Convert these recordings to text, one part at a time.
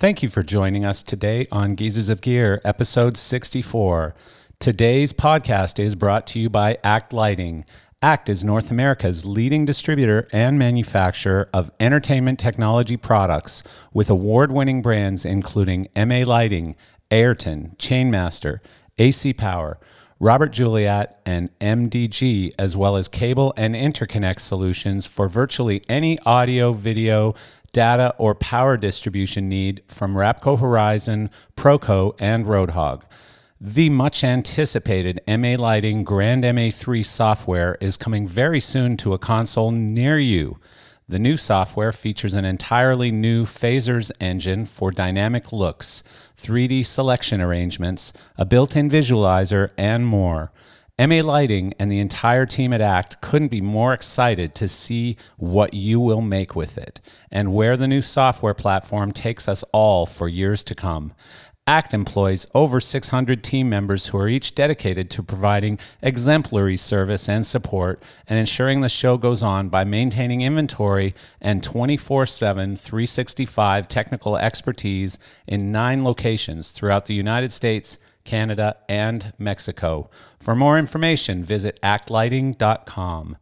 Thank you for joining us today on Geezers of Gear, episode 64. Today's podcast is brought to you by Act Lighting. Act is North America's leading distributor and manufacturer of entertainment technology products with award winning brands including MA Lighting, Ayrton, Chainmaster, AC Power, Robert Juliat, and MDG, as well as cable and interconnect solutions for virtually any audio, video, data, or power distribution need from Rapco Horizon, Proco, and Roadhog. The much anticipated MA Lighting Grand MA3 software is coming very soon to a console near you. The new software features an entirely new phasers engine for dynamic looks, 3D selection arrangements, a built in visualizer, and more. MA Lighting and the entire team at ACT couldn't be more excited to see what you will make with it and where the new software platform takes us all for years to come. ACT employs over 600 team members who are each dedicated to providing exemplary service and support and ensuring the show goes on by maintaining inventory and 24 7, 365 technical expertise in nine locations throughout the United States, Canada, and Mexico. For more information, visit actlighting.com.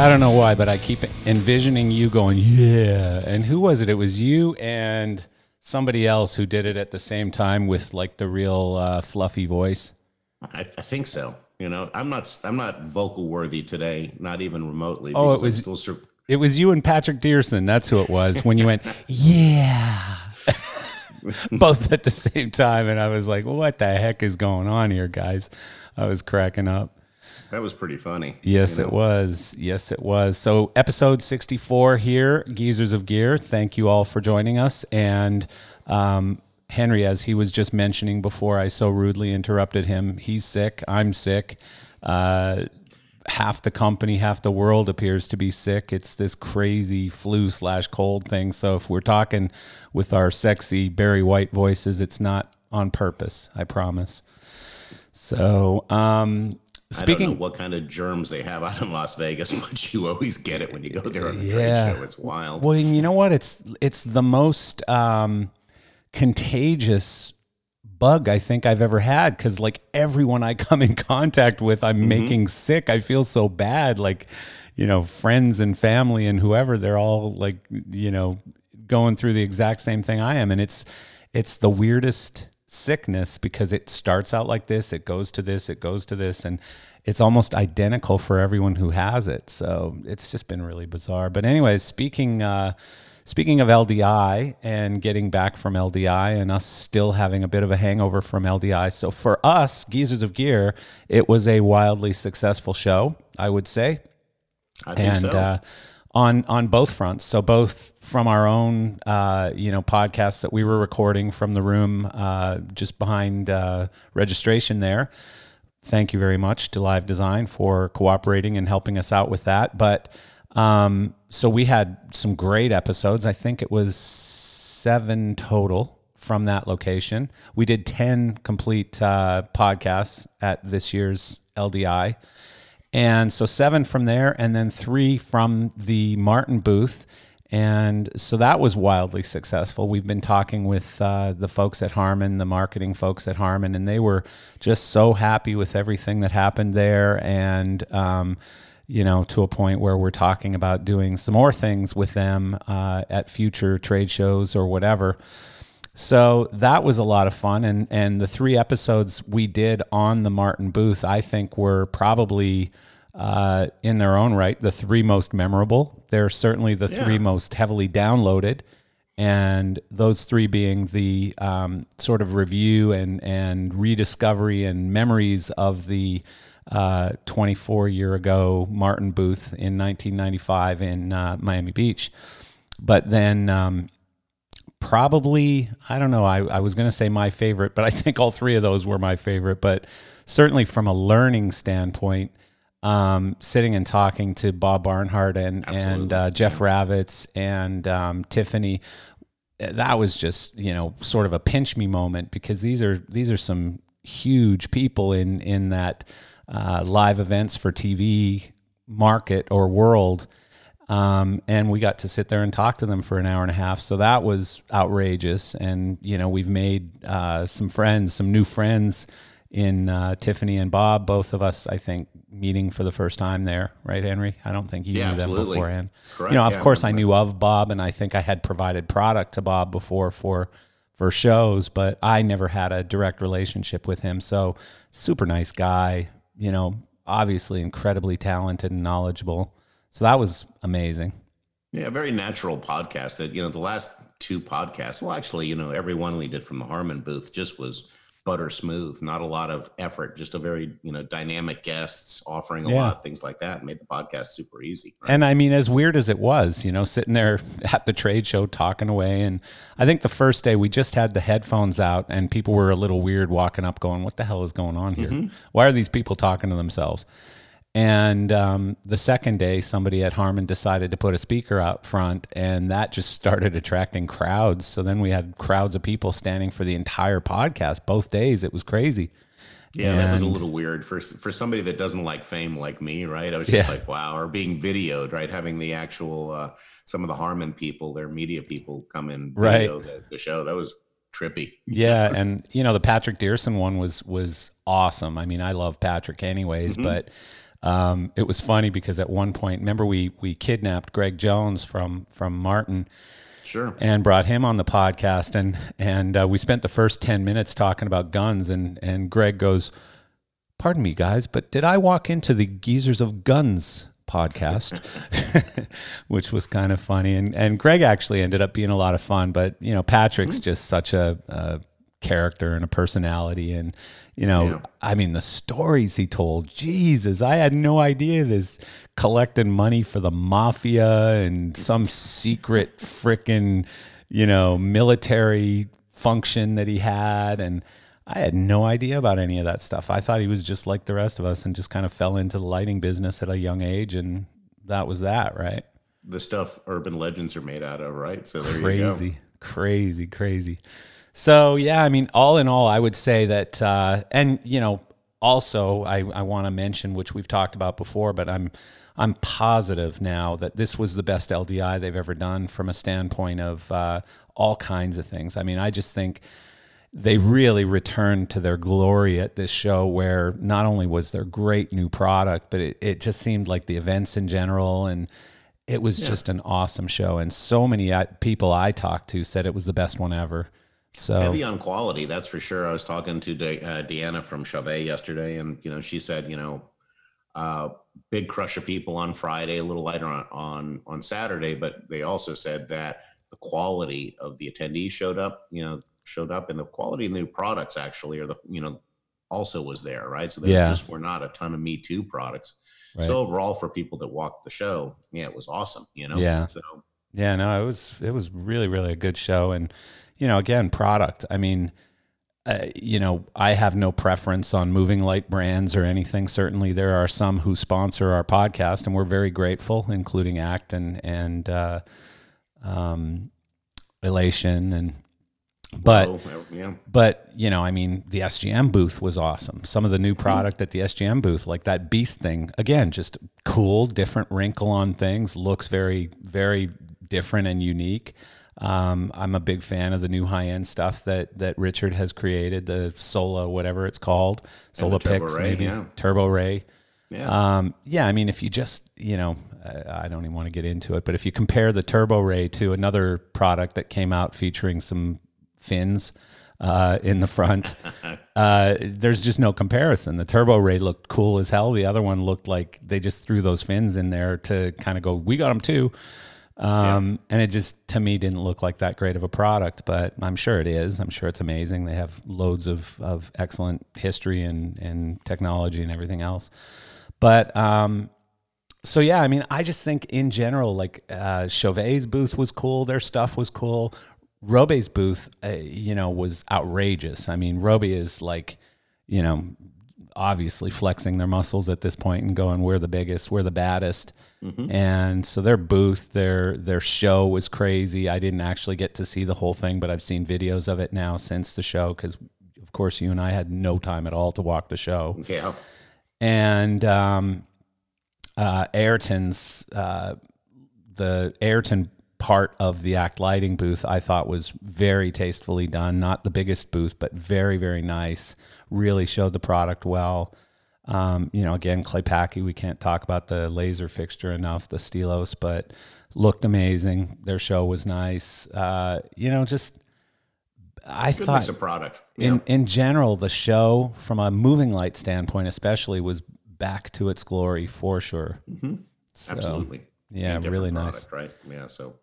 I don't know why, but I keep envisioning you going, yeah. And who was it? It was you and somebody else who did it at the same time with like the real uh, fluffy voice. I, I think so. You know, I'm not I'm not vocal worthy today, not even remotely. Oh, it was- still sur- It was you and Patrick Dierson. That's who it was when you went, yeah. Both at the same time. And I was like, what the heck is going on here, guys? I was cracking up. That was pretty funny. Yes, you it was. Yes, it was. So, episode 64 here, Geezers of Gear. Thank you all for joining us. And um, Henry, as he was just mentioning before I so rudely interrupted him, he's sick. I'm sick. Uh, half the company, half the world appears to be sick. It's this crazy flu slash cold thing. So, if we're talking with our sexy Barry White voices, it's not on purpose. I promise. So, um, speaking know what kind of germs they have out in Las Vegas, but you always get it when you go there on a Yeah. trade show. It's wild. Well, you know what? It's it's the most um, contagious bug I think I've ever had because like everyone I come in contact with, I'm making sick. I feel so bad. Like, you know, friends and family and whoever, they're all like, you know, going through the exact same thing I am, and it's it's the weirdest sickness because it starts out like this, it goes to this, it goes to this, and it's almost identical for everyone who has it. So it's just been really bizarre. But anyways, speaking uh, speaking of LDI and getting back from LDI and us still having a bit of a hangover from LDI. So for us, Geezers of Gear, it was a wildly successful show, I would say I think and so. uh, on on both fronts. So both from our own uh, you know podcasts that we were recording from the room uh, just behind uh, registration there. Thank you very much to Live Design for cooperating and helping us out with that. But um, so we had some great episodes. I think it was seven total from that location. We did ten complete uh, podcasts at this year's LDI. And so seven from there, and then three from the Martin booth. And so that was wildly successful. We've been talking with uh, the folks at Harman, the marketing folks at Harman, and they were just so happy with everything that happened there. And, um, you know, to a point where we're talking about doing some more things with them uh, at future trade shows or whatever. So that was a lot of fun, and and the three episodes we did on the Martin booth, I think, were probably uh, in their own right the three most memorable. They're certainly the three most heavily downloaded, and those three being the um, sort of review and and rediscovery and memories of the uh, 24 year ago Martin booth in 1995 in uh, Miami Beach. But then um, probably I don't know. I, I was going to say my favorite, but I think all three of those were my favorite. But certainly from a learning standpoint, um, sitting and talking to Bob Barnhart and and uh, Jeff Ravitz and um, Tiffany, that was just you know sort of a pinch me moment because these are these are some huge people in in that uh, live events for TV market or world. Um, and we got to sit there and talk to them for an hour and a half. So that was outrageous. And, you know, we've made uh, some friends, some new friends in uh, Tiffany and Bob, both of us, I think, meeting for the first time there, right, Henry? I don't think you Yeah, knew them absolutely. beforehand. Correct. You know, of Yeah, course, I but- knew of Bob, and I think I had provided product to Bob before for for shows, but I never had a direct relationship with him. So, super nice guy. You know, obviously incredibly talented and knowledgeable. So that was amazing. Yeah, very natural podcast that, you know, the last two podcasts, well, actually, you know, every one we did from the Harman booth just was butter smooth, not a lot of effort, just a very, you know, dynamic guests offering a Yeah. lot, of things like that, made the podcast super easy. right? And I mean, as weird as it was, you know, sitting there at the trade show talking away. And I think the first day we just had the headphones out and people were a little weird walking up going, What the hell is going on here? Mm-hmm. Why are these people talking to themselves? And um, the second day, somebody at Harman decided to put a speaker out front, and that just started attracting crowds. So then we had crowds of people standing for the entire podcast both days. It was crazy. Yeah, that was a little weird for for somebody that doesn't like fame like me, right? I was just Yeah. like, wow, or being videoed, right? Having the actual uh, some of the Harman people, their media people, come in Right. the, the show. That was trippy. Yeah, and you know the Patrick Dierson one was was awesome. I mean, I love Patrick anyways, but um, it was funny because at one point, remember we we kidnapped Greg Jones from from Martin Sure. and brought him on the podcast, and and uh, we spent the first ten minutes talking about guns, and and Greg goes, "Pardon me, guys, but did I walk into the Geezers of Guns?" podcast which was kind of funny and and Greg actually ended up being a lot of fun but you know Patrick's just such a, a character and a personality and you know Yeah. I mean the stories he told Jesus I had no idea this collecting money for the mafia and some secret frickin' you know military function that he had and I had no idea about any of that stuff. I thought he was just like the rest of us and just kind of fell into the lighting business at a young age and that was that, right? The stuff urban legends are made out of, right? So there you go. crazy, crazy, crazy. So yeah, I mean, all in all, I would say that, uh, and you know, also I, I want to mention which we've talked about before, but I'm I'm positive now that this was the best LDI they've ever done from a standpoint of uh, all kinds of things. I mean, I just think they really returned to their glory at this show where not only was there great new product, but it, it just seemed like the events in general and it was just an awesome show. And so many uh, people I talked to said it was the best one ever. So Heavy on quality, that's for sure. I was talking to De- uh, Deanna from Chauvet yesterday, and you know, she said, you know, uh, big crush of people on Friday, a little lighter on, on on Saturday, but they also said that the quality of the attendees showed up, you know, showed up, and the quality of the new products actually, or the you know, also was there, right? So there Yeah. just were not a ton of Me Too products. Right. So overall, for people that walked the show, yeah, it was awesome. You know, Yeah. So Yeah, no, it was it was really really a good show, and you know, again, product. I mean, uh, you know, I have no preference on moving light brands or anything. Certainly, there are some who sponsor our podcast, and we're very grateful, including Act and and uh, um, Elation, and but. yeah, But you know, I mean, the SGM booth was awesome. Some of the new product at the SGM booth, like that Beast thing, again, just cool, different wrinkle on things. Looks very, very different and unique. Um, I'm a big fan of the new high end stuff that that Richard has created, the Sola, whatever it's called, Sola Ray, maybe yeah. Turbo Ray. yeah. Um, yeah, I mean, if you just, you know, I I don't even want to get into it, but if you compare the Turbo Ray to another product that came out featuring some fins uh, in the front, uh, there's just no comparison. The Turbo Ray looked cool as hell. The other one looked like they just threw those fins in there to kind of go, we got them too. Um, And it just, to me, didn't look like that great of a product, but I'm sure it is. I'm sure it's amazing. They have loads of, of excellent history and, and technology and everything else. But um, so yeah, I mean, I just think in general, like uh, Chauvet's booth was cool. Their stuff was cool. Robe's booth, uh, you know, was outrageous. I mean, Robe is like, you know, obviously flexing their muscles at this point and going, "We're the biggest, we're the baddest." And so their booth, their their show was crazy. I didn't actually get to see the whole thing, but I've seen videos of it now since the show because, of course, you and I had no time at all to walk the show Yeah. and um, uh, Ayrton's uh, the Ayrton part of the Act Lighting booth I thought was very tastefully done. Not the biggest booth, but very very nice. Really showed the product well. Um, you know, again, Claypaky, we can't talk about the laser fixture enough, the Xtylos, but looked amazing. Their show was nice. Uh, you know, just I Good thought of product. in Yeah. in general, the show from a moving light standpoint, especially, was back to its glory for sure. So, Absolutely. yeah, really nice. Right. Yeah. So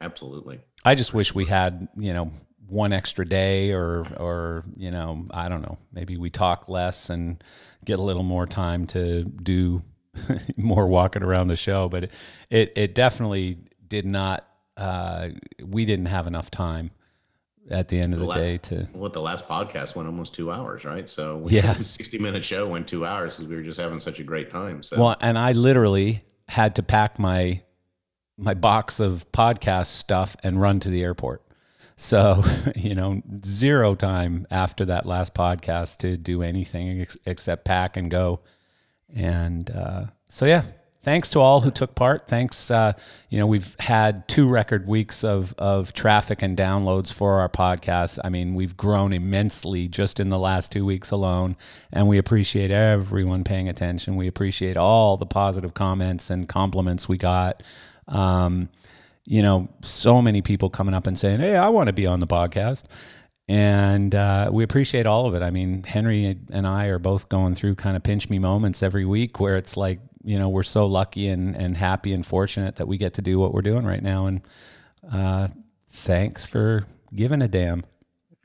absolutely. I just wish we had you know one extra day, or or you know I don't know, maybe we talk less and get a little more time to do more walking around the show. But it it, it definitely did not. Uh, we didn't have enough time at the end of the La- day to What the last podcast went almost two hours, right? So Yeah. the 60 minute show went two hours because we were just having such a great time. So Well, and I literally had to pack my my box of podcast stuff and run to the airport. So, you know, zero time after that last podcast to do anything ex- except pack and go. And uh, so, yeah, thanks to all who took part. Thanks. Uh, you know, we've had two record weeks of, of traffic and downloads for our podcast. I mean, we've grown immensely just in the last two weeks alone. And we appreciate everyone paying attention. We appreciate all the positive comments and compliments we got. Um, you know, so many people coming up and saying, Hey, I want to be on the podcast. And uh, we appreciate all of it. I mean, Henry and I are both going through kind of pinch me moments every week where it's like, you know, we're so lucky and, and happy and fortunate that we get to do what we're doing right now. And uh, thanks for giving a damn.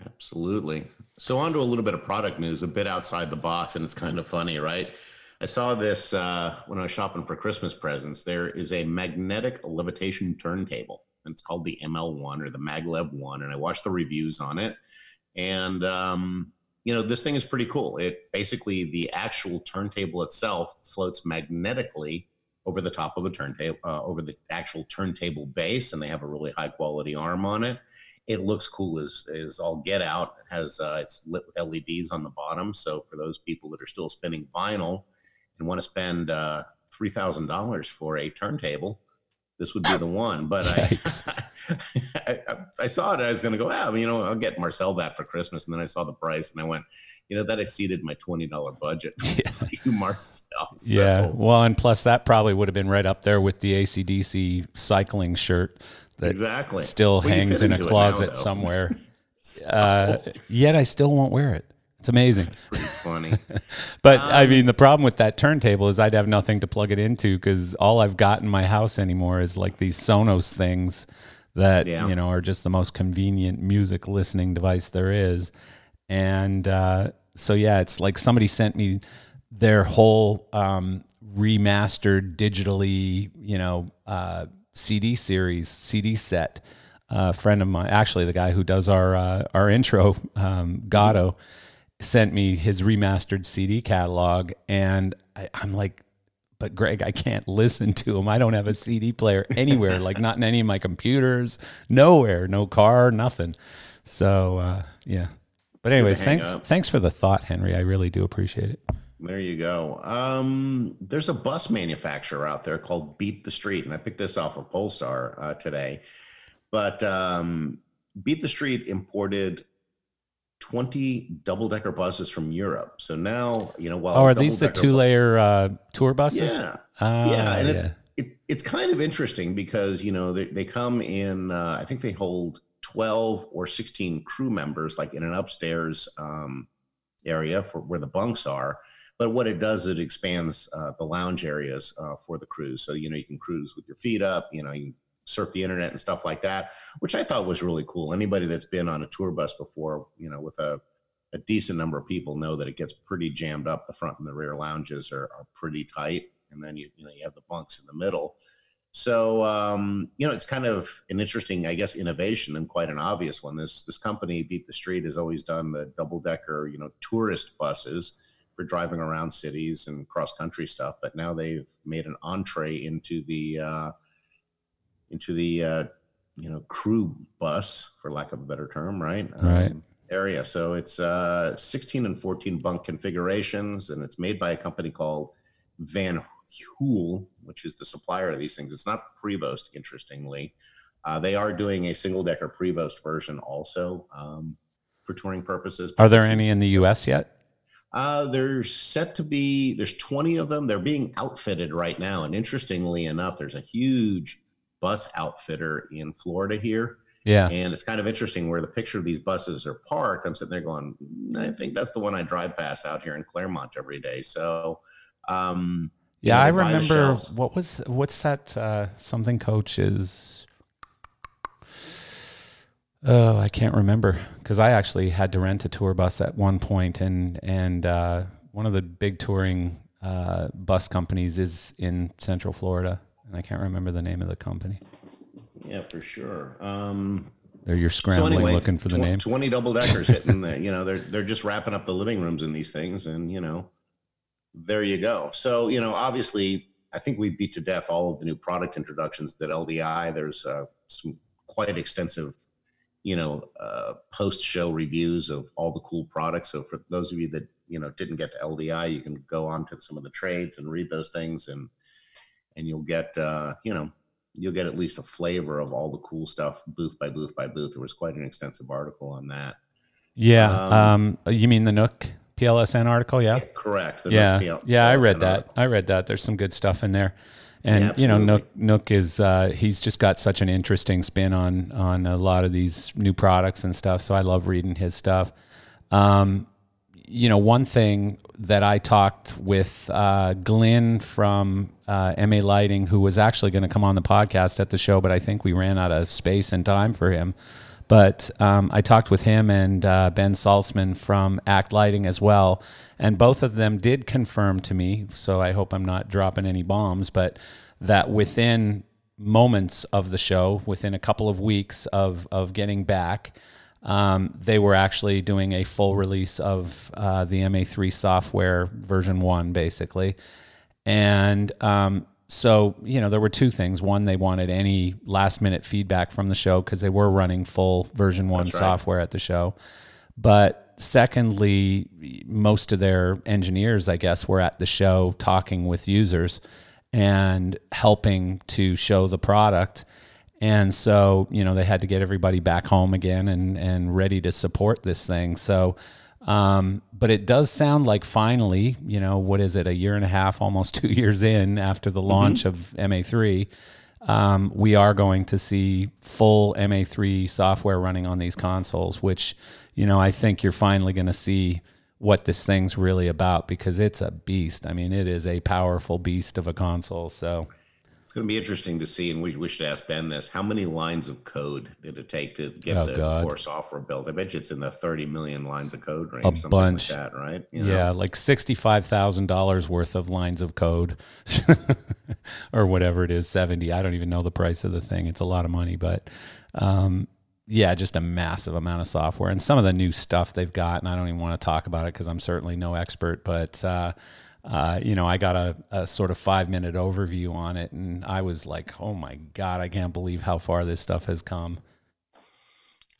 Absolutely. So on to a little bit of product news, a bit outside the box, and it's kind of funny, right? I saw this uh, when I was shopping for Christmas presents. There is a magnetic levitation turntable, and it's called the ML1 or the Maglev One, and I watched the reviews on it, and um, you know this thing is pretty cool. It basically the actual turntable itself floats magnetically over the top of a turntable, uh, over the actual turntable base, and they have a really high quality arm on it it looks cool as as all get out. It has uh, it's lit with LEDs on the bottom. So for those people that are still spinning vinyl and want to spend uh, three thousand dollars for a turntable, this would be the one. But I, I, I saw it. I was going to go, ah, you know, I'll get Marcel that for Christmas. And then I saw the price, and I went, you know, that exceeded my twenty dollar budget. you, Marcel. So, Yeah. Well, and plus that probably would have been right up there with the ACDC cycling shirt that exactly. still Well, hangs in a now, closet though. somewhere. Uh, yet I still won't wear it. It's amazing. It's pretty funny. But I Um, mean, the problem with that turntable is I'd have nothing to plug it into because all I've got in my house anymore is like these Sonos things that Yeah. you know are just the most convenient music listening device there is. And uh, so yeah, it's like somebody sent me their whole um, remastered digitally, you know, uh, CD series, CD set. A friend of mine, actually the guy who does our uh, our intro, um, Gatto, sent me his remastered CD catalog, and I, I'm like, but Greg, I can't listen to him. I don't have a CD player anywhere, like not in any of my computers, nowhere, no car, nothing. So uh, yeah. But anyways, thanks up. thanks for the thought, Henry. I really do appreciate it. There you go. Um, there's a bus manufacturer out there called Beat the Street, and I picked this off of Pollstar uh, today. But um, Beat the Street imported 20 double decker buses from Europe. So now, you know, while Oh, are these the two layer uh, tour buses? Yeah. Ah, yeah. And yeah. It, it, it's kind of interesting because, you know, they, they come in, uh, I think they hold 12 or 16 crew members, like in an upstairs um, area for where the bunks are. But what it does, is it expands uh, the lounge areas uh, for the cruise. So, you know, you can cruise with your feet up, you know, you can surf the internet and stuff like that, which I thought was really cool. Anybody that's been on a tour bus before, you know, with a, a decent number of people know that it gets pretty jammed up. The front and the rear lounges are, are pretty tight. And then you, you know, you have the bunks in the middle. So um, you know, it's kind of an interesting, I guess, innovation and quite an obvious one. This this company, Beat the Street, has always done the double decker, you know, tourist buses for driving around cities and cross country stuff. But now they've made an entree into the uh, into the uh, you know crew bus, for lack of a better term, right? Right. Um, area. So it's uh, 16 and 14 bunk configurations, and it's made by a company called Van Hool, which is the supplier of these things. It's not Prevost, interestingly. Uh, they are doing a single decker Prevost version also um, for touring purposes. Are there any in the U.S. yet? Uh, they're set to be. There's 20 of them. They're being outfitted right now, and interestingly enough, there's a huge bus outfitter in Florida here. Yeah. And it's kind of interesting where the picture of these buses are parked. I'm sitting there going, I think that's the one I drive past out here in Clermont every day. So, um, yeah, you I know, remember what was what's that uh, something coaches. Oh, I can't remember because I actually had to rent a tour bus at one point, and and uh, one of the big touring uh, bus companies is in Central Florida, and I can't remember the name of the company. Yeah, for sure. Um, There, you're so scrambling anyway, looking for the tw- name. 20 double deckers hitting the, you know, they're, they're just wrapping up the living rooms in these things. And, you know, there you go. So, you know, obviously I think we beat to death all of the new product introductions at LDI. There's uh, some quite extensive, you know, uh, post show reviews of all the cool products. So for those of you that, you know, didn't get to LDI, you can go on to some of the trades and read those things and, and you'll get, uh, you know, you'll get at least a flavor of all the cool stuff booth by booth by booth. There was quite an extensive article on that. Yeah, Um, um, you mean the Nook PLSN article? Yeah. Correct. The yeah, PL yeah, I read that. article. I read that. There's some good stuff in there, and Yeah, you know, Nook. Nook is uh, he's just got such an interesting spin on on a lot of these new products and stuff. So I love reading his stuff. Um, you know, one thing that I talked with uh, Glenn from uh, MA Lighting, who was actually going to come on the podcast at the show, but I think we ran out of space and time for him. But um, I talked with him and uh, Ben Salzman from Act Lighting as well, and both of them did confirm to me. So I hope I'm not dropping any bombs, but that within moments of the show, within a couple of weeks of of getting back, um, they were actually doing a full release of uh, the MA3 software version one, basically. And um, so, you know, there were two things. One, they wanted any last minute feedback from the show because they were running full version one That's right. software at the show. But secondly, most of their engineers, I guess, were at the show talking with users and helping to show the product. And so, you know, they had to get everybody back home again and, and ready to support this thing. So, um, but it does sound like finally, you know, what is it, a year and a half, almost two years in after the launch of MA3, um, we are going to see full MA3 software running on these consoles, which, you know, I think you're finally going to see what this thing's really about because it's a beast. I mean, it is a powerful beast of a console. So, It's going to be interesting to see, and we, we should ask Ben this: How many lines of code did it take to get Oh, the God. core software built? I bet you it's in the 30 million lines of code range, A something bunch. like that, right? You know? Yeah, like sixty-five thousand dollars worth of lines of code, or whatever it is, seventy. I don't even know the price of the thing. It's a lot of money, but um, yeah, just a massive amount of software and some of the new stuff they've got. And I don't even want to talk about it because I'm certainly no expert. But uh, uh, you know, I got a, a sort of five-minute overview on it, and I was like, "Oh my god, I can't believe how far this stuff has come."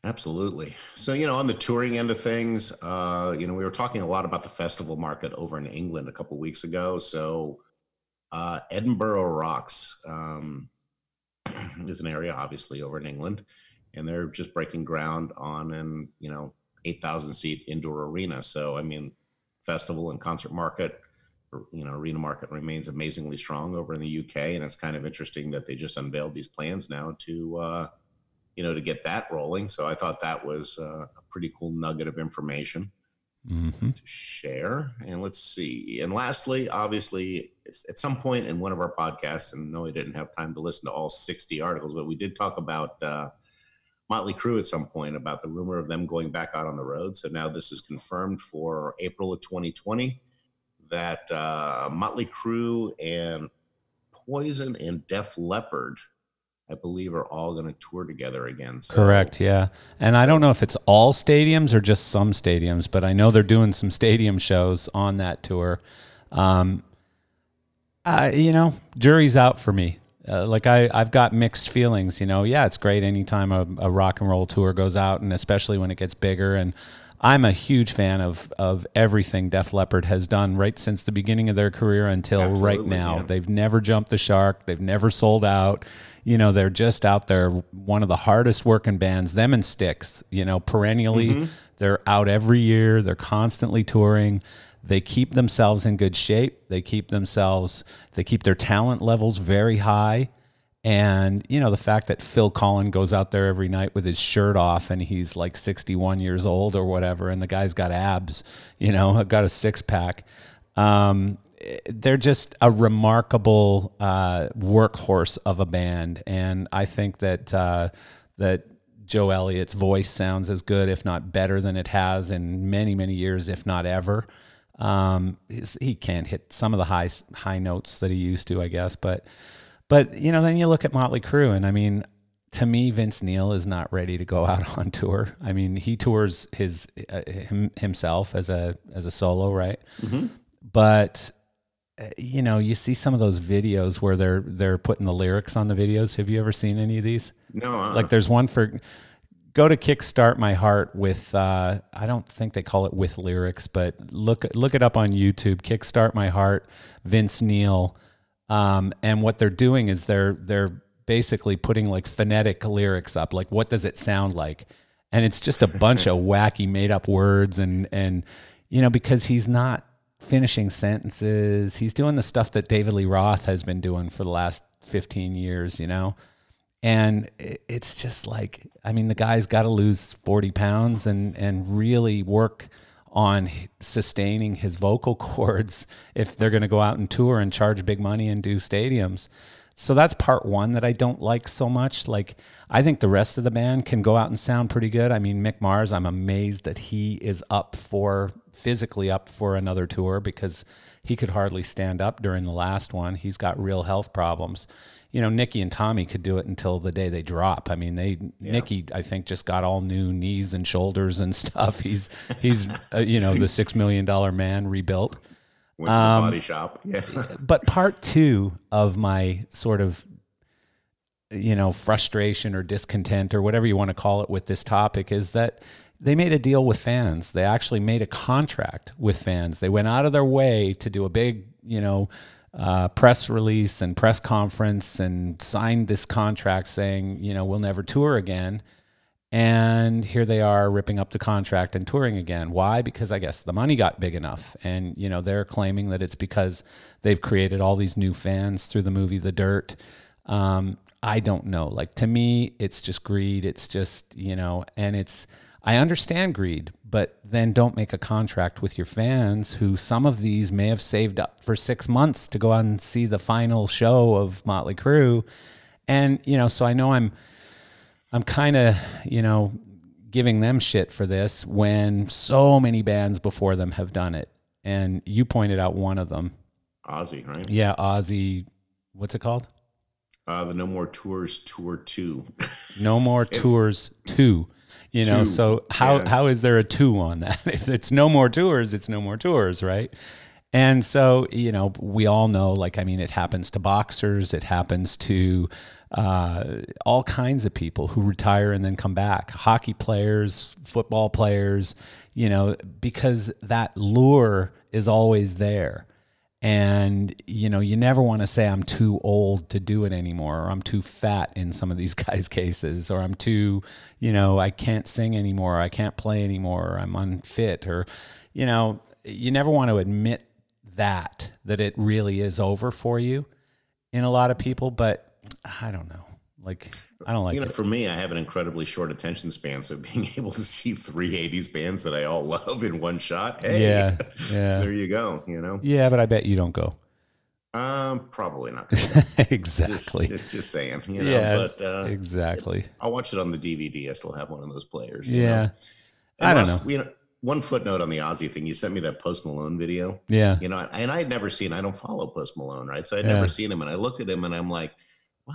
Absolutely. So, you know, on the touring end of things, uh, you know, we were talking a lot about the festival market over in England a couple weeks ago. So, uh, Edinburgh Rocks um, is an area, obviously, over in England, and they're just breaking ground on an, you know, 8,000 seat indoor arena. So, I mean, festival and concert market, you know, arena market remains amazingly strong over in the UK. And it's kind of interesting that they just unveiled these plans now to, uh, you know, to get that rolling. So I thought that was uh, a pretty cool nugget of information hmm to share. And let's see. And lastly, obviously, at some point in one of our podcasts, and no, I didn't have time to listen to all 60 articles, but we did talk about uh, Motley Crue at some point about the rumor of them going back out on the road. So now this is confirmed for April of 2020 that uh, Motley Crue and Poison and Def Leppard I believe, are all going to tour together again. So, Correct, yeah. And I don't know if it's all stadiums or just some stadiums, but I know they're doing some stadium shows on that tour. Um, uh, you know, jury's out for me. Uh, like I, I've got mixed feelings. You know, yeah, it's great anytime a, a rock and roll tour goes out, and especially when it gets bigger. And I'm a huge fan of of everything Def Leppard has done right since the beginning of their career until right now. yeah. They've never jumped the shark. They've never sold out. You know, they're just out there. One of the hardest working bands. Them and Styx. You know, perennially, mm-hmm. they're out every year. They're constantly touring. They keep themselves in good shape. They keep themselves. They keep their talent levels very high. And you know the fact that Phil Collen goes out there every night with his shirt off, and he's like 61 years old or whatever, and the guy's got abs, you know, got a six pack. Um, they're just a remarkable uh, workhorse of a band, and I think that uh, that Joe Elliott's voice sounds as good, if not better, than it has in many many years, if not ever. Um, he can't hit some of the high high notes that he used to, I guess, but but you know, then you look at Motley Crue, and I mean, to me, Vince Neil is not ready to go out on tour. I mean, he tours his uh, him, himself as a as a solo, right? But uh, you know, you see some of those videos where they're they're putting the lyrics on the videos. Have you ever seen any of these? No, uh, Like, there's one for go to Kickstart My Heart with uh, I don't think they call it with lyrics, but look look it up on YouTube. Kickstart My Heart, Vince Neil, um, and what they're doing is they're they're basically putting like phonetic lyrics up, like what does it sound like, and it's just a bunch of wacky made up words and and you know because he's not finishing sentences, he's doing the stuff that David Lee Roth has been doing for the last fifteen years, you know? And it's just like i mean the guy's got to lose 40 pounds and and really work on sustaining his vocal cords if they're going to go out and tour and charge big money and do stadiums. So that's part one that i don't like so much. Like i think the rest of the band can go out and sound pretty good. I mean mick mars i'm amazed that he is up for physically up for another tour because he could hardly stand up during the last one. He's got real health problems you know, Nikki and Tommy could do it until the day they drop. I mean, they Nikki, I think, just got all new knees and shoulders and stuff. He's he's uh, you know the six million dollar man rebuilt. went to um, the body shop. Yeah. But part two of my sort of you know frustration or discontent or whatever you want to call it with this topic is that they made a deal with fans. They actually made a contract with fans. They went out of their way to do a big, you know, uh, press release and press conference and signed this contract saying, you know, we'll never tour again. And here they are ripping up the contract and touring again. Why? Because I guess the money got big enough. And, you know, they're claiming that it's because they've created all these new fans through the movie The Dirt. Um, I don't know. Like to me, it's just greed. It's just, you know, and it's, I understand greed, but then don't make a contract with your fans who some of these may have saved up for six months to go out and see the final show of Motley Crue. And, you know, so I know I'm, I'm kind of, you know, giving them shit for this when so many bands before them have done it. And you pointed out one of them. Ozzy, right? Yeah, Ozzy, what's it called? Uh, the No More Tours Tour 2. No more tours two. You know, Two, so how yeah. how is there a two on that? If it's no more tours, it's no more tours, right? And so, you know, we all know, like, I mean, it happens to boxers, it happens to uh, all kinds of people who retire and then come back, hockey players, football players, you know, because that lure is always there. And, you know, you never want to say, I'm too old to do it anymore, or I'm too fat in some of these guys' cases, or I'm too, you know, I can't sing anymore, or I can't play anymore, or I'm unfit, or, you know, you never want to admit that, that it really is over for you in a lot of people. But I don't know. Like, I don't like you know, it. for me, I have an incredibly short attention span, so being able to see three '80s bands that I all love in one shot, hey, Yeah. Yeah. there you go. You know, Yeah. But I bet you don't go. um, probably not. Exactly. just, just saying. You know, yeah. but uh, exactly. I'll watch it on the DVD. I still have one of those players. you Yeah. I don't know. You know, one footnote on the Ozzy thing. You sent me that Post Malone video. Yeah. You know, and I had never seen. I don't follow Post Malone, right? So I'd Yeah. never seen him, and I looked at him, and I'm like,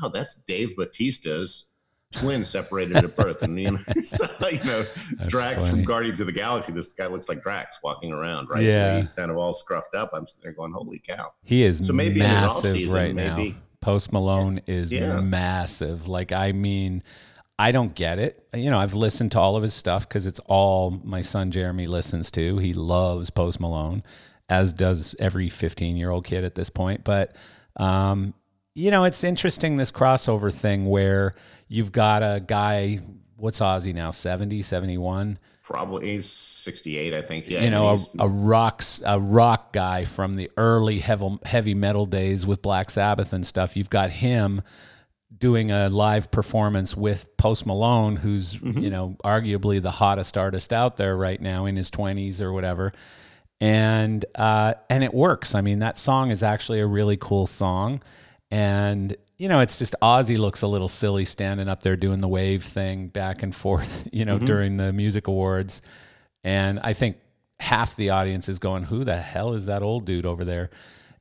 wow, that's Dave Bautista's twin separated at birth. And you know, so, you know That's Drax funny. from Guardians of the Galaxy. This guy looks like Drax walking around, right? Yeah. he's kind of all scruffed up. I'm sitting there going, "Holy cow!" He is So maybe in his massive off-season, right now. maybe- Post Malone is Yeah. massive. Like, I mean, I don't get it. You know, I've listened to all of his stuff because it's all my son Jeremy listens to. He loves Post Malone, as does every 15 year old kid at this point. But, um, you know, it's interesting this crossover thing where you've got a guy, what's Ozzy now, 70, 71? Probably he's 68, I think. Yeah, you know, a, a rock a rock guy from the early heavy heavy metal days with Black Sabbath and stuff. You've got him doing a live performance with Post Malone, who's you know arguably the hottest artist out there right now in his twenties or whatever. And uh, and it works. I mean, that song is actually a really cool song, and you know, it's just Ozzy looks a little silly standing up there doing the wave thing back and forth, you know, during the music awards. And I think half the audience is going, "Who the hell is that old dude over there?"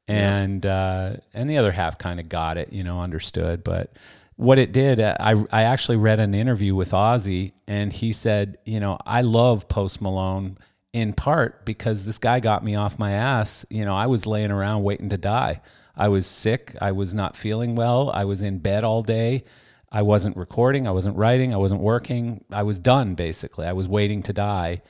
And uh, and the other half kind of got it, you know, understood. But what it did, uh, I I actually read an interview with Ozzy, and he said, you know, I love Post Malone in part because this guy got me off my ass. You know, I was laying around waiting to die. I was sick. I was not feeling well. I was in bed all day. I wasn't recording. I wasn't writing. I wasn't working. I was done basically. I was waiting to die.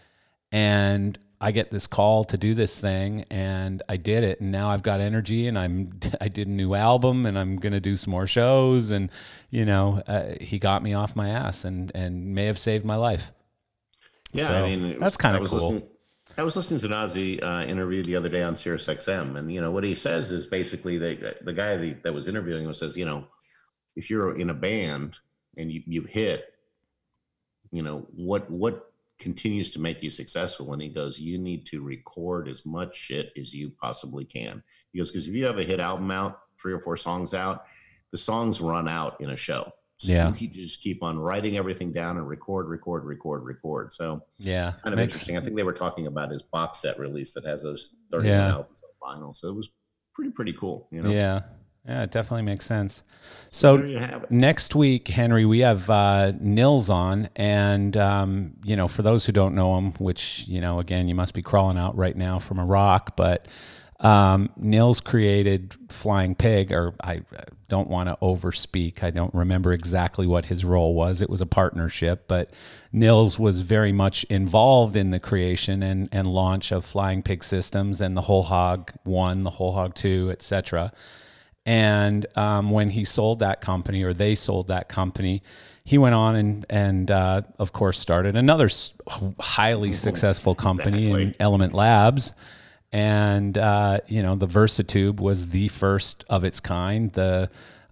And I get this call to do this thing and I did it and now I've got energy and I'm I did a new album and I'm going to do some more shows and you know uh, he got me off my ass and and may have saved my life. Yeah, So, I mean, that's kinda cool. Listening, I was listening to an Ozzy uh, interview the other day on Sirius XM, and you know what he says is basically the the guy that, that was interviewing him says, you know, if you're in a band and you you hit, you know what what continues to make you successful, and he goes, you need to record as much shit as you possibly can. He goes because if you have a hit album out, three or four songs out, the songs run out in a show. So Yeah. you just keep on writing everything down and record, record, record, record. So Yeah. kind of makes- interesting. I think they were talking about his box set release that has those 31 Yeah. albums on vinyl. So it was pretty, pretty cool. You know, Yeah. Yeah, it definitely makes sense. So there you have it. next week, Henry, we have uh, Nils on, and um, you know, for those who don't know him, which you know, again, you must be crawling out right now from a rock, but um, Nils created Flying Pig, or I don't want to overspeak. I don't remember exactly what his role was. It was a partnership, but Nils was very much involved in the creation and, and launch of Flying Pig Systems and the Whole Hog One, the Whole Hog Two, etc. And um, when he sold that company, or they sold that company, he went on and and uh, of course started another highly successful company in Element Labs. And uh, you know, the Versatube was the first of its kind. The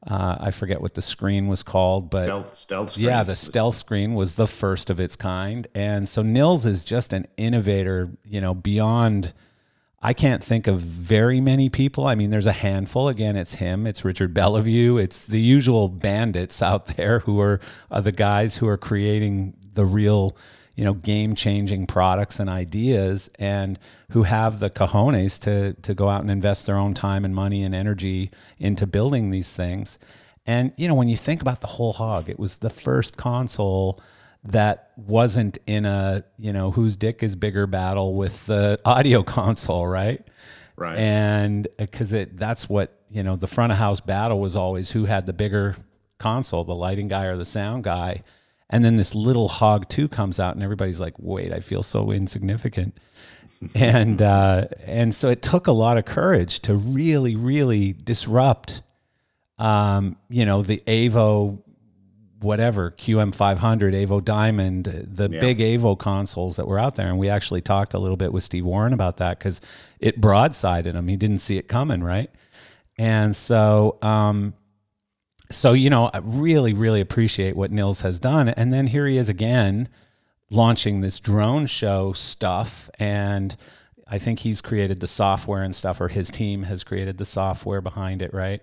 uh, I forget what the screen was called, but Stealth, stealth screen. yeah, the stealth screen was the first of its kind. And so Nils is just an innovator, you know, beyond I can't think of very many people. I mean, there's a handful. Again, it's him, it's Richard Belliveau, it's the usual bandits out there who are, are the guys who are creating the real, you know, game-changing products and ideas, and who have the cojones to to go out and invest their own time and money and energy into building these things. And you know, when you think about the whole hog, it was the first console that wasn't in a you know whose dick is bigger battle with the audio console, right? Right. And uh, because it that's what you know the front of house battle was always who had the bigger console, the lighting guy or the sound guy. And then this little hog two comes out, and everybody's like, "Wait, I feel so insignificant." and uh, and so it took a lot of courage to really, really disrupt, um, you know, the Avo whatever QM500, Avo Diamond, the Yeah. big Avo consoles that were out there. And we actually talked a little bit with Steve Warren about that because it broadsided him. He didn't see it coming, right? And so, um, so you know, I really, really appreciate what Nils has done. And then here he is again, launching this drone show stuff, and I think he's created the software and stuff, or his team has created the software behind it, right?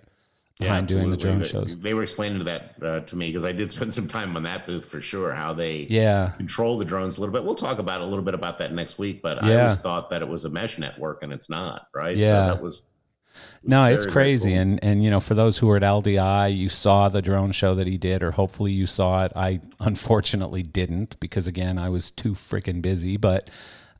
Behind doing the drone shows. They, were explaining that uh, to me because I did spend some time on that booth for sure. How they Yeah. control the drones a little bit. We'll talk about a little bit about that next week. But I always thought that it was a mesh network, and it's not. Right. Yeah. So that was No, it's very, very crazy, cool. and and you know, for those who were at LDI, you saw the drone show that he did, or hopefully you saw it. I unfortunately didn't because again, I was too freaking busy. But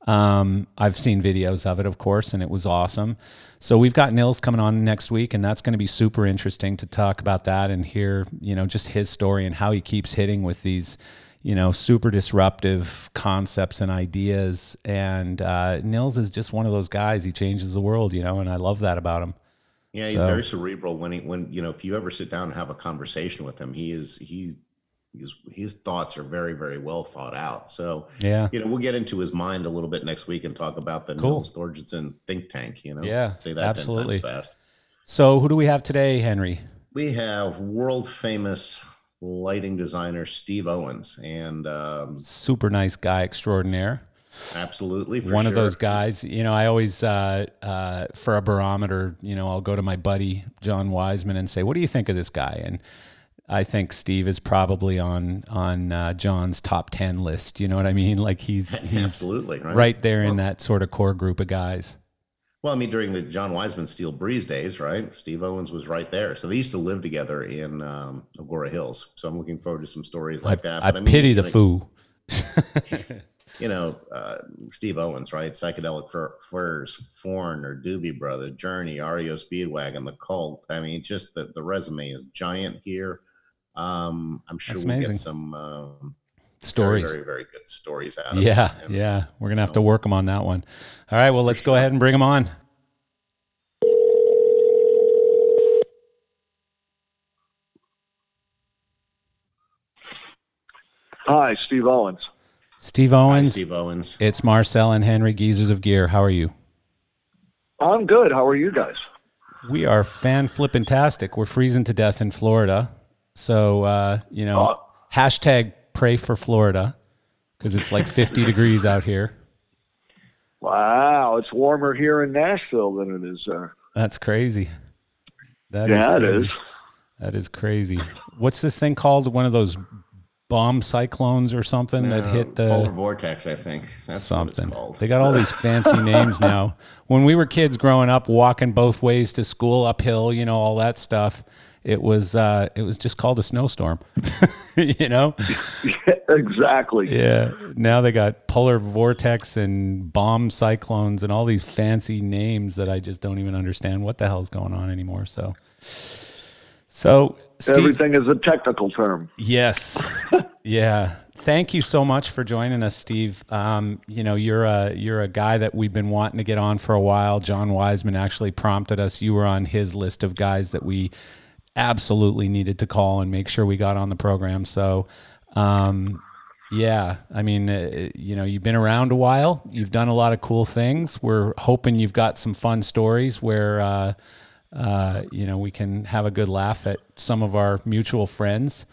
um, I've seen videos of it, of course, and it was awesome. So we've got Nils coming on next week, and that's going to be super interesting to talk about that and hear, you know, just his story and how he keeps hitting with these, you know, super disruptive concepts and ideas. And uh, Nils is just one of those guys. He changes the world, you know, and I love that about him. Yeah, he's So- very cerebral. When he, when you know, if you ever sit down and have a conversation with him, he is he, his his thoughts are very very well thought out. So Yeah. you know, we'll get into his mind a little bit next week and talk about the Cool. Nils Thorjussen think tank. You know, Yeah, say that absolutely. 10 times fast. So who do we have today, Henry? We have world famous lighting designer Steve Owens, and um, Super nice guy extraordinaire. absolutely for one of those guys. You know, I always uh, uh, for a barometer. You know, I'll go to my buddy John Wiseman and say, "What do you think of this guy?" And I think Steve is probably on on uh, John's top ten list. You know what I mean? Like he's he's Absolutely right. right there in that sort of core group of guys. Well, I mean, during the John Wiseman Steel Breeze days, right? Steve Owens was right there. So they used to live together in um, Agoura Hills. So I'm looking forward to some stories like that. I But pity the you know, foo. You know, uh, Steve Owens, right? Psychedelic Fur- Furs, Foreigner, Doobie Brother, Journey, REO Speedwagon, The Cult. I mean, just the, the resume is giant here. Um, I'm sure That's amazing. get some um, Stories. very, very good stories out of. Yeah, And- yeah. We're gonna have to work them on that one. All right. Well, let's go ahead and bring them on. Hi, Steve Owens. Steve Owens. Hi, Owens. Steve Owens. It's Marcel and Henry Geezers of Gear. How are you? I'm good. How are you guys? We are fan flippin' tastic. We're freezing to death in Florida. So, uh, you know, Uh, hashtag pray for Florida because it's like 50 degrees out here. Wow, it's warmer here in Nashville than it is there. That's crazy. That is yeah, it crazy. is. That is crazy. What's this thing called? One of those bomb cyclones or something that Uh, hit the Polar Vortex, I think. That's something. what it's called. They got all these fancy names now. When we were kids growing up, walking both ways to school uphill, you know, all that stuff. It was uh, it was just called a snowstorm. you know? exactly. Yeah. Now they got polar vortex and bomb cyclones and all these fancy names that I just don't even understand what the hell's going on anymore. So, so Steve, Everything is a technical term. yes, yeah. Thank you so much for joining us, Steve. Um, you know, you're a you're a guy that we've been wanting to get on for a while. John Wiseman actually prompted us. You were on his list of guys that we absolutely needed to call and make sure we got on the program. So, um, yeah, I mean, uh, you know, you've been around a while. You've done a lot of cool things. We're hoping you've got some fun stories where, uh, uh, you know, we can have a good laugh at some of our mutual friends,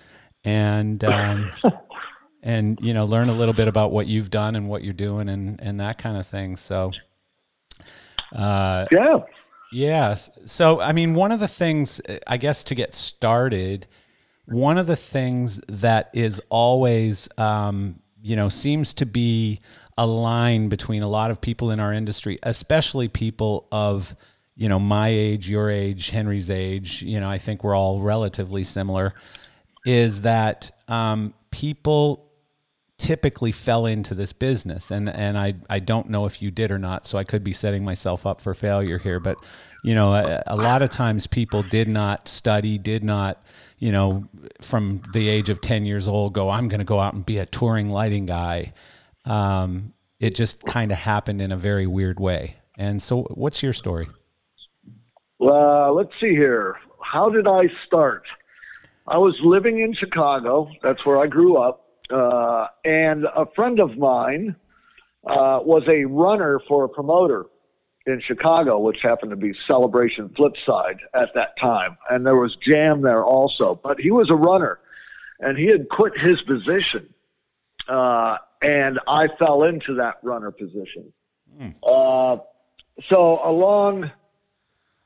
and um, and you know, learn a little bit about what you've done and what you're doing and and that kind of thing. So, uh, Yeah. Yes. So, I mean, one of the things, I guess, to get started, one of the things that is always, um, you know, seems to be a line between a lot of people in our industry, especially people of, you know, my age, your age, Henry's age, you know, I think we're all relatively similar, is that um, people typically fell into this business and and I I don't know if you did or not so I could be setting myself up for failure here but you know a, a lot of times people did not study did not you know from the age of 10 years old go I'm going to go out and be a touring lighting guy um, it just kind of happened in a very weird way and so what's your story Uh, let's see here. How did I start? I was living in Chicago. That's where I grew up. Uh, and a friend of mine uh, was a runner for a promoter in Chicago, which happened to be Celebration Flipside at that time. And there was Jam there also. But he was a runner, and he had quit his position. Uh, and I fell into that runner position. Uh, so along.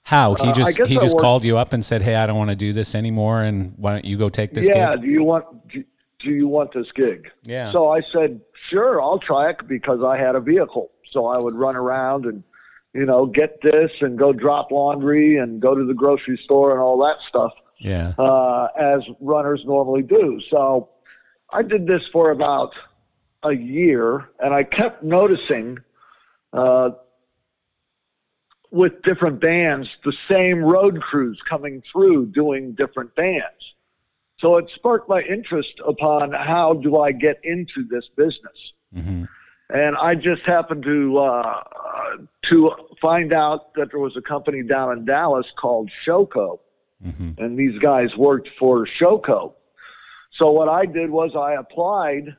how he Uh, just guess he just worked- called you up and said hey I don't want to do this anymore and why don't you go take this yeah, gig do you want do, do you want this gig? yeah So I said, sure, I'll try it because I had a vehicle, so I would run around and you know, get this and go drop laundry and go to the grocery store and all that stuff Yeah. uh, as runners normally do. So I did this for about a year, and I kept noticing uh, with different bands the same road crews coming through doing different bands. So it sparked my interest upon how do I get into this business. Hmm and I just happened to uh, to find out that there was a company down in Dallas called Showco, hmm and these guys worked for Showco. So what I did was I applied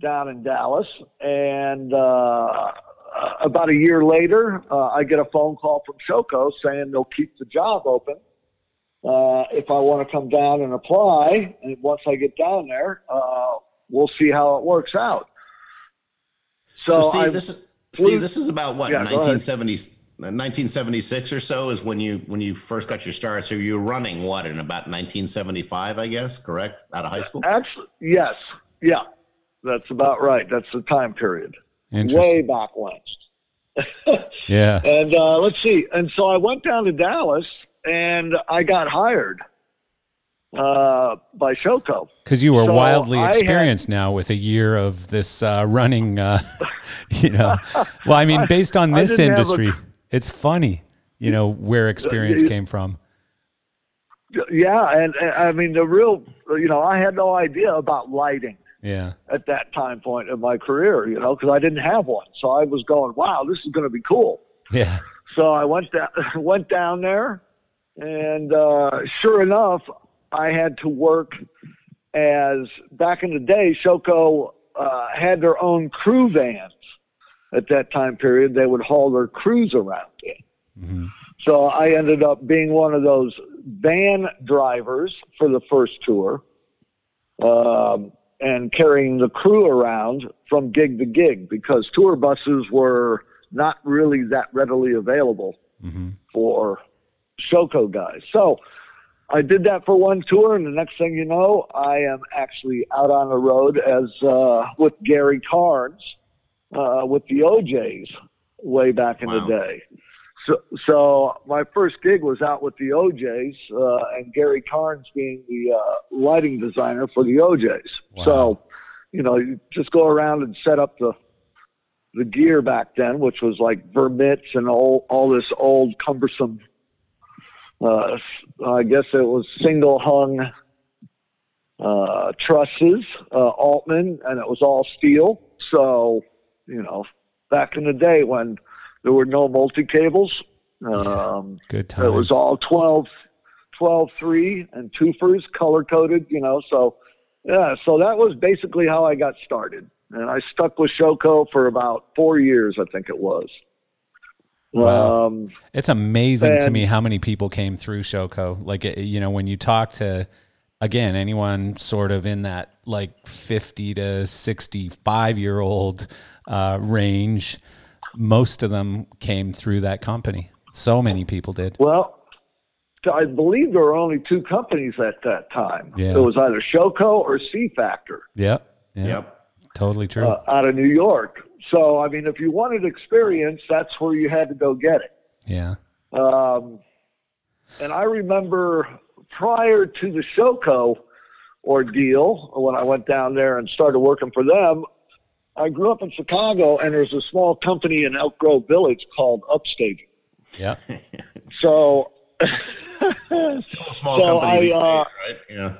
down in Dallas, and uh, about a year later, uh, I get a phone call from Showco saying they'll keep the job open uh, if I want to come down and apply. And once I get down there, uh, we'll see how it works out. So, So, Steve, I, this is Steve. This is about what yeah, 1970, 1976 or so is when you when you first got your start. So you were running what in about 1975, I guess, correct? Out of high school. Actually, yes, yeah, that's about right. That's the time period. Interesting. Way back when. Yeah. And uh, let's see. And so I went down to Dallas, and I got hired uh, by Showco. Because you were So wildly I had- experienced now with a year of this uh, running, uh, you know. Well, I mean, based on this didn't a- industry, it's funny, you know, where experience came from. Yeah, and, and I mean the real, you know, I had no idea about lighting Yeah. at that time point in my career, you know, because I didn't have one. So I was going, wow, this is going to be cool. Yeah. So I went down, went down there, and uh, sure enough, I had to work as back in the day. Showco uh, had their own crew vans at that time period. They would haul their crews around in. hmm So I ended up being one of those van drivers for the first tour, um, and carrying the crew around from gig to gig because tour buses were not really that readily available hmm for Showco guys. So I did that for one tour, and the next thing you know, I am actually out on the road as uh, with Gary Carnes uh, with the O'Jays way back in Wow. the day. So, so my first gig was out with the O'Jays, uh, and Gary Carnes being the uh, lighting designer for the O'Jays. Wow. So, you know, you just go around and set up the the gear back then, which was like vermits and all all this old cumbersome. Uh, I guess it was single hung uh, trusses, uh, Altman, and it was all steel. So, you know, back in the day when there were no multi cables, um, Good times. it was all 12, 12 3 and twofers color coded, you know. So, yeah, so that was basically how I got started. And I stuck with Showco for about four years, I think it was. Wow. Um, It's amazing to me how many people came through Showco. Like, you know, when you talk to, again, anyone sort of in that like 50 to 65 year old uh, range, most of them came through that company. So many people did. well, I believe there were only two companies at that time. Yeah. It was either Showco or See Factor Yep. Yep. Yep. Totally true. uh, out of New York. So, I mean, if you wanted experience, that's where you had to go get it. yeah. Um, and I remember prior to the Showco ordeal, when I went down there and started working for them, I grew up in Chicago, and there's a small company in Elk Grove Village called Upstage. Yep. So, Still a small So company, I, uh, days, right? Yeah.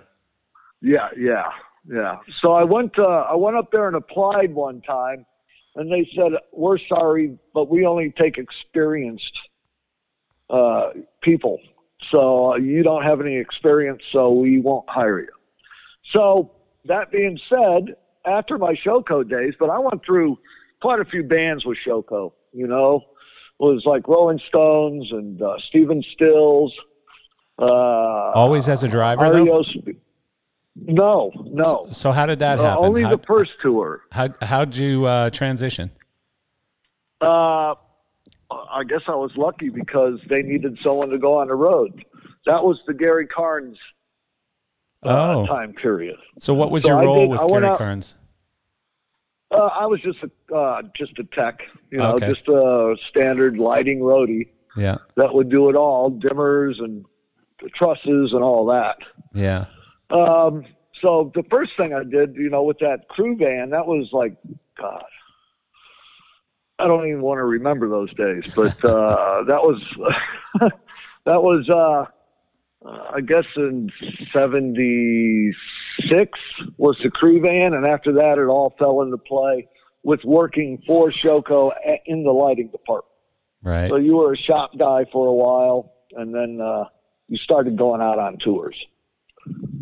yeah, yeah, yeah. So I went, uh, I went up there and applied one time, and they said, "We're sorry, but we only take experienced uh, people. So uh, you don't have any experience, so we won't hire you." So that being said, after my Showco days, but I went through quite a few bands with Showco. You know, it was like Rolling Stones and uh, Stephen Stills. Uh, Always as a driver, though? No, no. So how did that Uh, happen? only how, the first tour. how, how'd you uh, transition? Uh, I guess I was lucky because they needed someone to go on the road. That was the Gary Carnes uh, Oh. time period. So what was So your I role did- with I Gary out- Carnes? Uh, I was just a uh, just a tech, you know, Okay. just a standard lighting roadie Yeah. that would do it all, dimmers and trusses and all that. Yeah. Um, so the first thing I did, you know, with that crew van, that was like, God, I don't even want to remember those days, but uh, that was that was uh, I guess in '76 was the crew van, and after that, it all fell into play with working for Showco in the lighting department. Right. So you were a shop guy for a while, and then uh, you started going out on tours.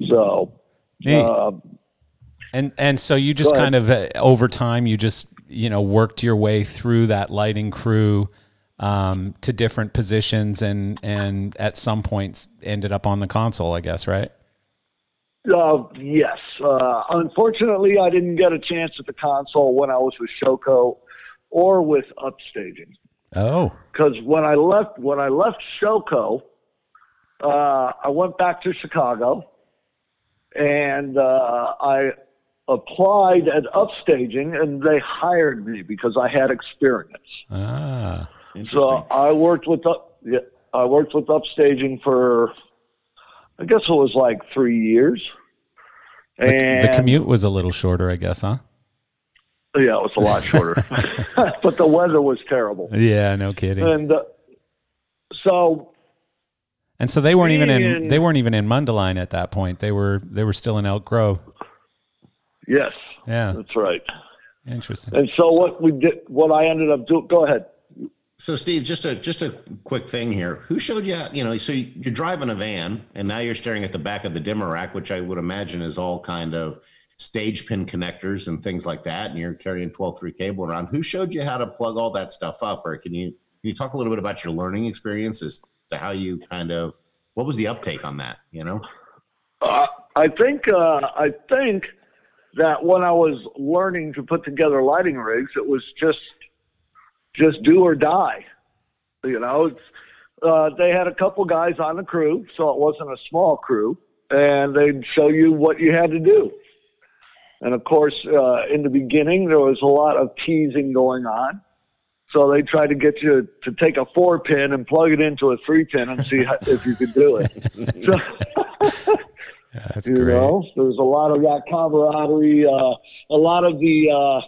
So, Neat. uh, And and so you just kind of uh, over time you just you know worked your way through that lighting crew um, to different positions and and at some points ended up on the console, I guess, right? uh, yes. Uh, unfortunately, I didn't get a chance at the console when I was with Showco or with Upstaging. Oh, because when I left when I left Showco, uh, I went back to Chicago, and uh, I applied at Upstaging, and they hired me because I had experience. ah, Interesting. So I worked with up, yeah, I worked with Upstaging for, I guess it was like three years. the, and the commute was a little shorter, I guess, huh? yeah, it was a lot shorter, but the weather was terrible. Yeah, no kidding. And uh, so And so they weren't even in they weren't even in Mundelein at that point. They were they were still in Elk Grove. yes, Yeah, that's right. interesting. And so what we did, what I ended up doing, go ahead. So, Steve, just a just a quick thing here. Who showed you? How, you know, so you're driving a van, and now you're staring at the back of the dimmer rack, which I would imagine is all kind of stage pin connectors and things like that. And you're carrying 12-3 cable around. Who showed you how to plug all that stuff up? Or can you can you talk a little bit about your learning experiences to how you kind of what was the uptake on that? You know, Uh, I think, uh, I think that when I was learning to put together lighting rigs, it was just, just do or die. You know, it's, uh, they had a couple guys on the crew, so it wasn't a small crew, and they'd show you what you had to do. And of course, uh, in the beginning, there was a lot of teasing going on. So they tried to get you to take a four pin and plug it into a three pin and see how, if you could do it. So, Yeah, that's you great. know, there was a lot of that camaraderie. Uh, a lot of the uh,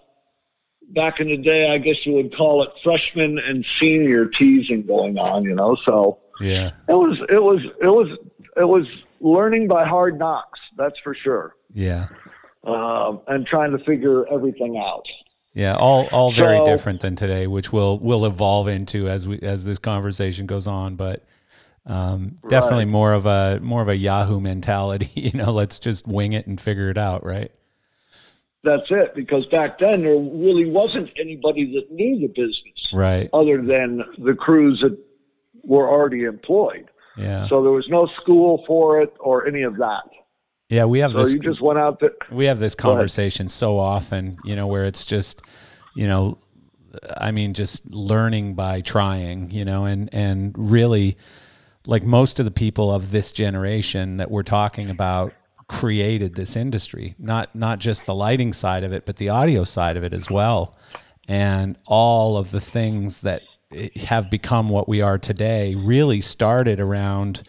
back in the day, I guess you would call it freshman and senior teasing going on. You know, so Yeah, it was it was it was it was learning by hard knocks. That's for sure. yeah, Um, and trying to figure everything out. Yeah. All all very So- different than today, which will will evolve into as we as this conversation goes on. But um, definitely Right. more of a more of a Yahoo mentality. You know, let's just wing it and figure it out, right? That's it. Because back then there really wasn't anybody that knew the business Right. other than the crews that were already employed. Yeah. So there was no school for it or any of that. Yeah. We have So this. you just went out there. we have this conversation so often, you know, where it's just, you know, I mean, just learning by trying, you know, and and really, like most of the people of this generation that we're talking about created this industry not not just the lighting side of it but the audio side of it as well and all of the things that eh, have become what we are today really started around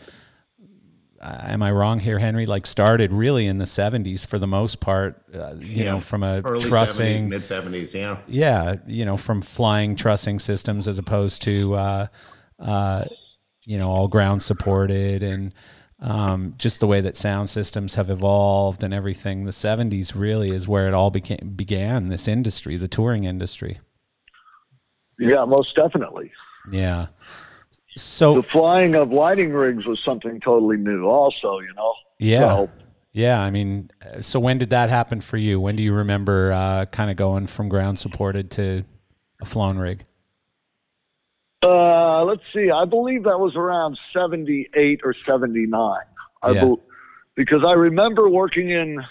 am I wrong here, Henry? Like started really in the '70s for the most part. Uh, you know, from a early trussing, mid 70s. Yeah. yeah, you know, from flying trussing systems as opposed to, uh, uh, you know, all ground supported and um, just the way that sound systems have evolved and everything. The '70s really is where it all became began. This industry, the touring industry. Yeah, most definitely. Yeah. So The flying of lighting rigs was something totally new, also. You know. yeah. So, Yeah, I mean, uh, so when did that happen for you? When do you remember uh, kind of going from ground supported to a flown rig? uh, let's see. I believe that was around seventy-eight or seventy-nine. I Yeah. bel because I remember working in.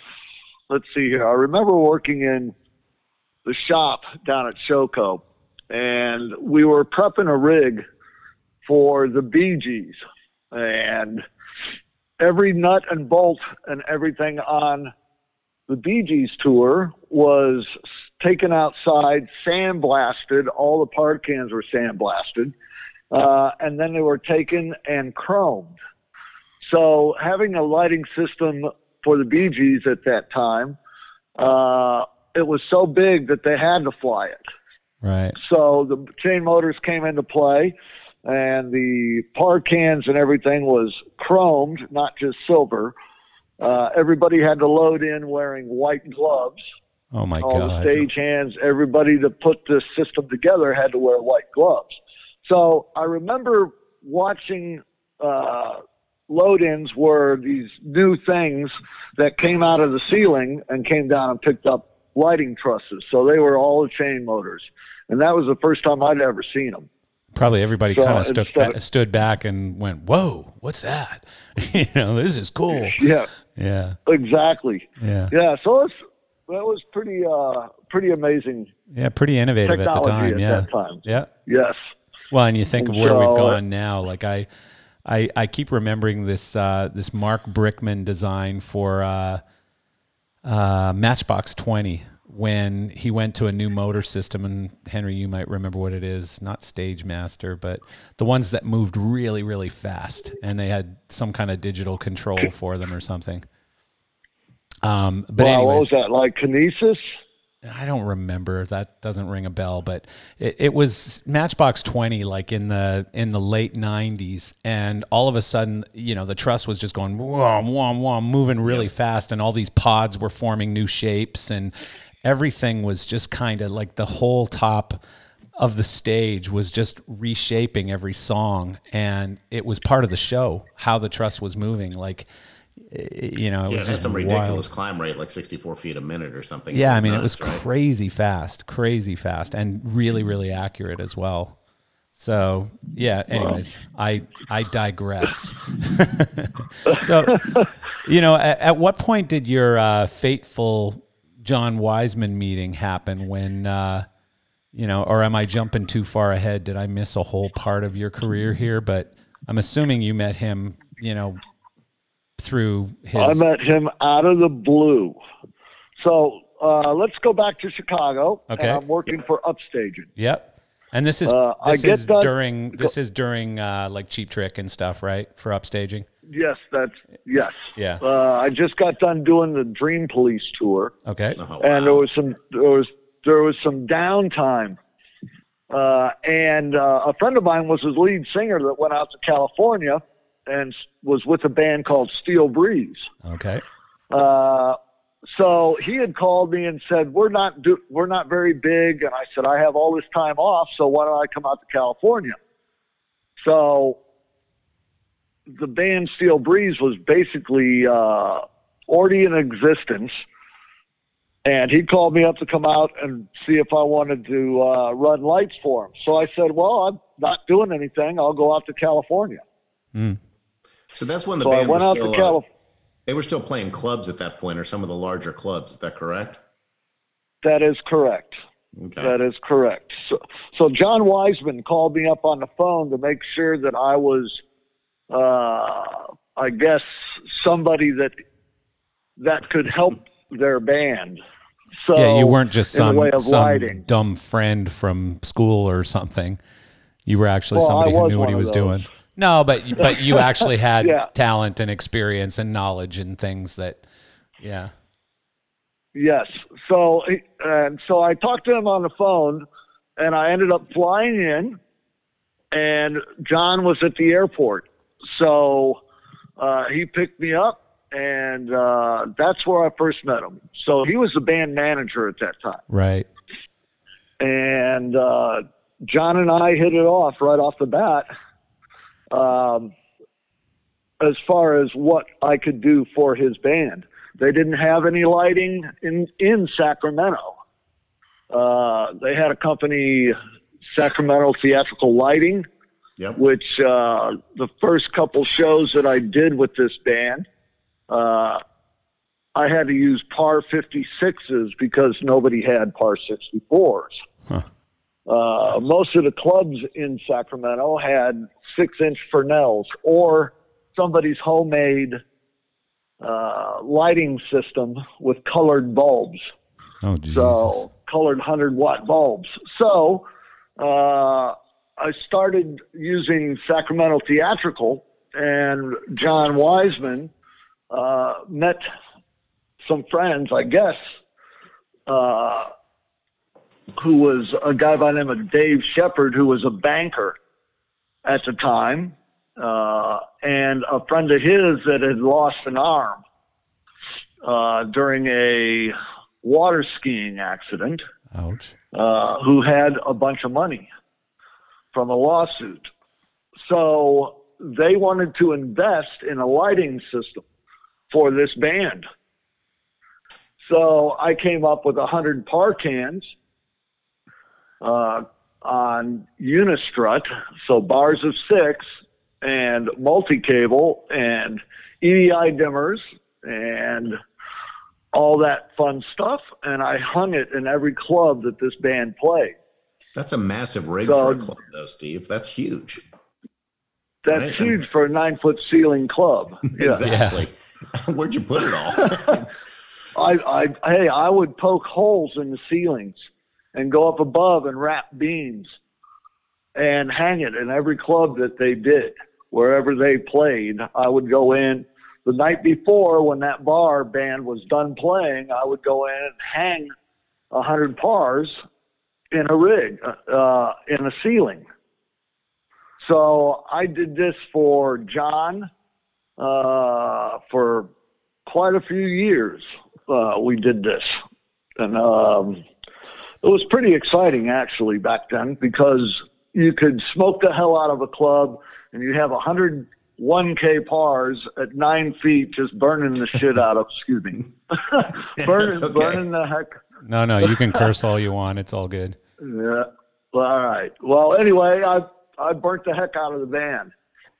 Let's see here. I remember working in the shop down at Showco, and we were prepping a rig for the Bee Gees, and every nut and bolt and everything on the Bee Gees tour was taken outside, sandblasted. All the par cans were sandblasted. Uh, and then they were taken and chromed. So having a lighting system for the Bee Gees at that time, uh, it was so big that they had to fly it. Right. So the chain motors came into play, and the par cans and everything was chromed, not just silver. Uh, everybody had to load in wearing white gloves. Oh my All god. the stage hands, everybody that put this system together had to wear white gloves. So I remember watching uh, load-ins were these new things that came out of the ceiling and came down and picked up lighting trusses. So they were all chain motors, and that was the first time I'd ever seen them. Probably everybody So kind of stood, ba- stood back and went, "Whoa, what's that?" you know, this is cool. Yeah, Yeah, exactly. yeah, Yeah, so it's, that was pretty uh, pretty amazing yeah. Pretty innovative at the time. at Yeah, that time. yeah. Yes. Well, and you think of And where we've gone now. Like I, I, I keep remembering this uh, this Mark Brickman design for uh, uh, Matchbox Twenty when he went to a new motor system. And Henry, you might remember what it is. Not Stage Master, but the ones that moved really, really fast, and they had some kind of digital control for them or something. Um, but wow, what was that? Like Kinesys? I don't remember. That doesn't ring a bell, but it, it was Matchbox Twenty, like in the in the late '90s, and all of a sudden, you know, the truss was just going whom whom whom, moving really fast, and all these pods were forming new shapes, and everything was just kind of like the whole top of the stage was just reshaping every song, and it was part of the show how the truss was moving, like. You know, it Yeah, was just some wild. ridiculous climb rate, like 64 feet a minute or something. Yeah, I mean, it was right? crazy fast, crazy fast, and really, really accurate as well. So, yeah. Anyways, I I digress. so, you know, at, at what point did your uh, fateful John Wiseman meeting happen? When uh, you know, or am I jumping too far ahead? Did I miss a whole part of your career here? But I'm assuming you met him, you know, through his. I met him out of the blue. So uh, let's go back to Chicago. Okay. And I'm working for Upstaging. Yep. And this is Uh, this is done- during this is during uh, like Cheap Trick and stuff, right? For Upstaging. Yes, that's yes. Yeah. Uh, I just got done doing the Dream Police tour, Okay. Oh, and there was some there was there was some downtime. Uh, and uh, a friend of mine was his lead singer that went out to California and was with a band called Steel Breeze. Okay. Uh, so he had called me and said, "We're not do- we're not very big," and I said, "I have all this time off, so why don't I come out to California?" So the band Steel Breeze was basically uh, already in existence, and he called me up to come out and see if I wanted to uh, run lights for him. So I said, "Well, I'm not doing anything. I'll go out to California." So that's when the So I band was went out still. to uh, California. they were still playing clubs at that point, or some of the larger clubs. Is that correct? That is correct. Okay. That is correct. So, so John Wiseman called me up on the phone to make sure that I was, uh, I guess, somebody that that could help their band. So yeah, you weren't just some, some lighting. dumb friend from school or something. You were actually Well, somebody who knew what he was doing. No, but but you actually had Yeah. talent and experience and knowledge and things that, yeah. Yes. So and so I talked to him on the phone, and I ended up flying in, and John was at the airport, so uh, he picked me up, and uh, that's where I first met him. So he was the band manager at that time, Right. and uh, John and I hit it off right off the bat. Um, as far as what I could do for his band. They didn't have any lighting in in Sacramento. Uh, they had a company, Sacramento Theatrical Lighting, Yep. which uh, the first couple shows that I did with this band, uh, I had to use par 56s because nobody had par 64s. Huh. Uh, most of the clubs in Sacramento had six inch Fresnels or somebody's homemade uh, lighting system with colored bulbs. Oh, Jesus. So colored 100 watt bulbs. So uh, I started using Sacramento Theatrical, and John Wiseman uh, met some friends, I guess, uh, who was a guy by the name of Dave Shepard, who was a banker at the time, uh, and a friend of his that had lost an arm uh, during a water skiing accident, Ouch. uh, who had a bunch of money from a lawsuit. So they wanted to invest in a lighting system for this band. So I came up with 100 par cans uh, on Unistrut, so bars of six and multi cable and EDI dimmers and all that fun stuff. And I hung it in every club that this band played. That's a massive rig So- for a club, though, Steve. That's huge. That's Right. huge for a nine foot ceiling club. Yeah. Exactly. Where'd you put it all? I, I, hey, I would poke holes in the ceilings and go up above and wrap beams and hang it in every club that they did, wherever they played. I would go in the night before when that bar band was done playing. I would go in and hang a hundred pars in a rig, uh, in a ceiling. So I did this for John uh, for quite a few years. Uh, we did this, and um, it was pretty exciting actually back then because you could smoke the hell out of a club, and you have a hundred 1K pars at nine feet, just burning the shit out of. Excuse me, burning, okay. burning the heck No, no, you can curse all you want. It's all good. Yeah. Well, all right. Well, anyway, I I burnt the heck out of the band.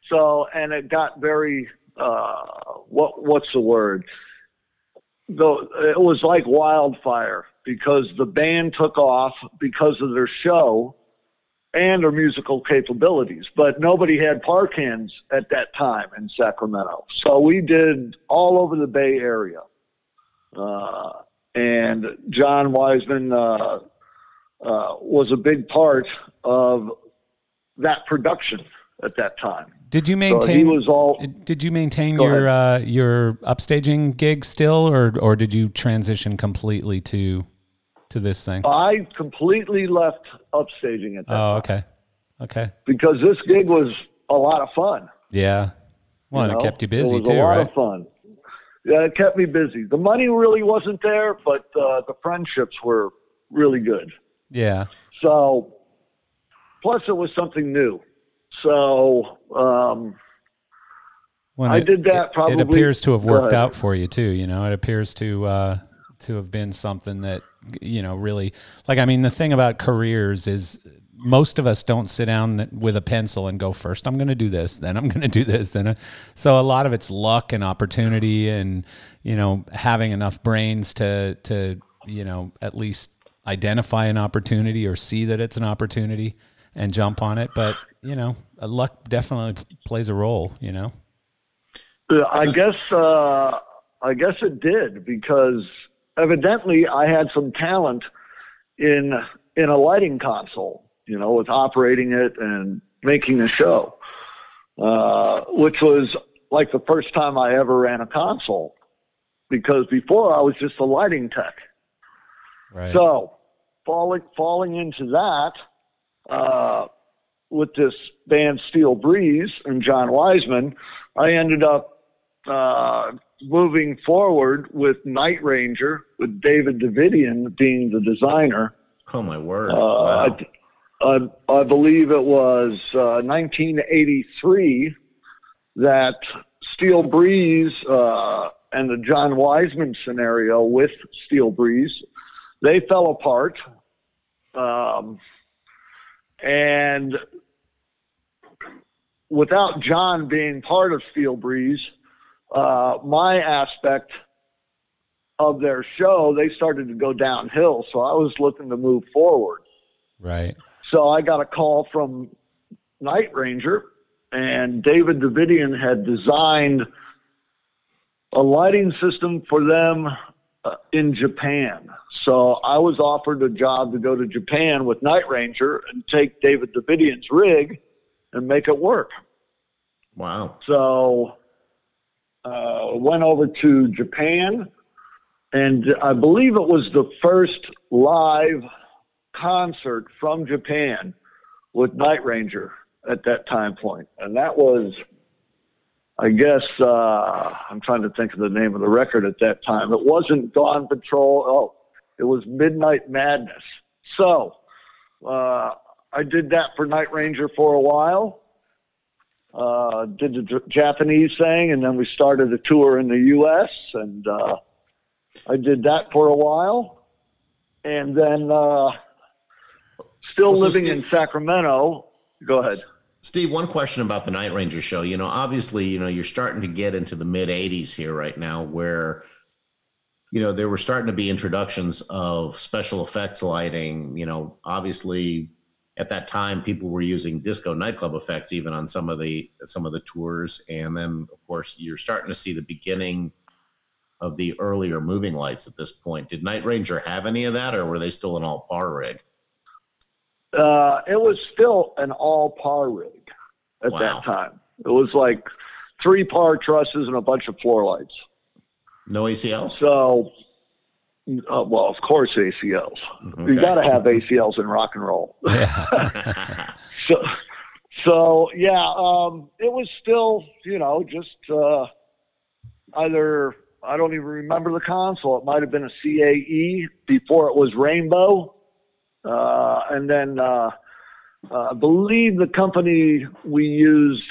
So, and it got very uh, what what's the word? Though it was like wildfire because the band took off because of their show and their musical capabilities. But nobody had par cans at that time in Sacramento, so we did all over the Bay Area. Uh, and John Wiseman. Uh, uh, was a big part of that production at that time. Did you So he maintain? was all did you maintain your uh, your Upstaging gig still, or or did you transition completely to to this thing? I completely left Upstaging at that Oh, time okay, okay, because this gig was a lot of fun. yeah. Well, know? it kept you busy it was a lot right? of fun. Yeah, it kept me busy. The money really wasn't there, but uh, the friendships were really good. Yeah, So, plus it was something new. So, um, Well, I it- did that probably. It appears to have worked out for you too. You know, it appears to uh, to have been something that you know really like. I mean, the thing about careers is most of us don't sit down with a pencil and go first. I'm going to do this, then I'm going to do this, then. I-" So a lot of it's luck and opportunity, and you know, having enough brains to to you know at least identify an opportunity or see that it's an opportunity and jump on it. But you know, luck definitely plays a role. You know. Yeah, I guess uh, I guess it did because evidently I had some talent in in a lighting console, you know, with operating it and making a show, uh, which was like the first time I ever ran a console. Because before I was just a lighting tech. Right. So falling falling into that uh, with this band Steel Breeze and John Wiseman, I ended up uh, moving forward with Night Ranger with David Davidian being the designer. Oh my word! Uh, wow. I, I, I believe it was uh, 1983 that Steel Breeze uh, and the John Wiseman scenario with Steel Breeze, they fell apart. Um, and without John being part of Steel Breeze, uh, my aspect of their show, they started to go downhill. So I was looking to move forward. Right. So I got a call from Night Ranger, and David Davidian had designed a lighting system for them uh, in Japan. So I was offered a job to go to Japan with Night Ranger and take David Davidian's rig and make it work. Wow. So uh, went over to Japan, and I believe it was the first live concert from Japan with Night Ranger at that time point, and that was, I guess, uh, I'm trying to think of the name of the record at that time. It wasn't Dawn Patrol. Oh, it was Midnight Madness. So uh, I did that for Night Ranger for a while. Uh, did the J- Japanese thing, and then we started a tour in the U.S. and uh, I did that for a while, and then uh, still So living Steve- in Sacramento. Go ahead. Steve, one question about the Night Ranger show. You know, obviously, you know, you're starting to get into the mid 80s here right now where, you know, there were starting to be introductions of special effects lighting. You know, obviously at that time people were using disco nightclub effects even on some of the some of the tours. And then of course you're starting to see the beginning of the earlier moving lights at this point. Did Night Ranger have any of that or were they still an all par rig? Uh, it was still an all par rig at Wow. that time. It was like three par trusses and a bunch of floor lights. No ACLs? So, uh, well, of course, ACLs. You Okay. got to have ACLs in rock and roll. Yeah. so, so yeah, um, it was still, you know, just uh, either I don't even remember the console. It might have been a CAE before it was Rainbow, and then uh, uh, I believe the company we used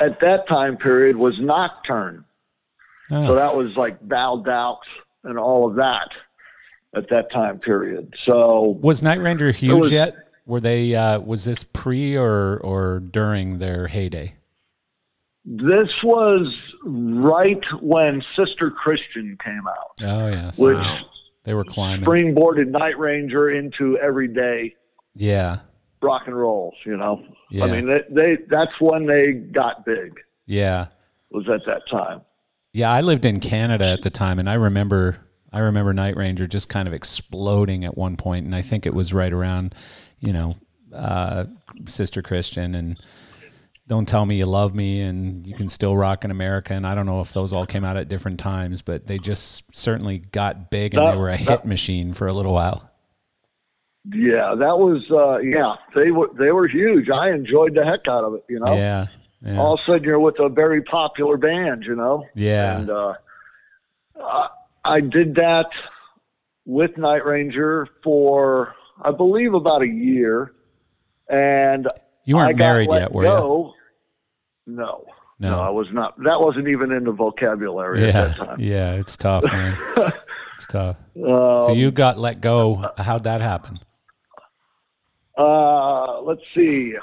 at that time period was Nocturne. So Oh, that was like Val and all of that at that time period. So was Night Ranger huge was- yet? Were they? Uh, was this pre or or during their heyday? This was right when Sister Christian came out, Oh yes, which Wow. They were climbing. springboarded Night Ranger into everyday Yeah, rock and rolls. You know, yeah, I mean, they, they that's when they got big. yeah, Was at that time. yeah. I lived in Canada at the time, and I remember I remember Night Ranger just kind of exploding at one point, and I think it was right around, you know, uh, Sister Christian and. Don't tell me you love me, and you can still rock in America. And I don't know if those all came out at different times, but they just certainly got big, and That- they were a hit machine for a little while. Yeah, that was uh, yeah. They were they were huge. I enjoyed the heck out of it. You know, Yeah, yeah, all of a sudden you're with a very popular band. You know, yeah. And uh, I, I did that with Night Ranger for, I believe, about a year. And You weren't married yet, were you? No, no, I was not. That wasn't even in the vocabulary at that time. yeah. It's tough, man. it's tough. Um, So you got let go. How'd that happen? uh, let's see,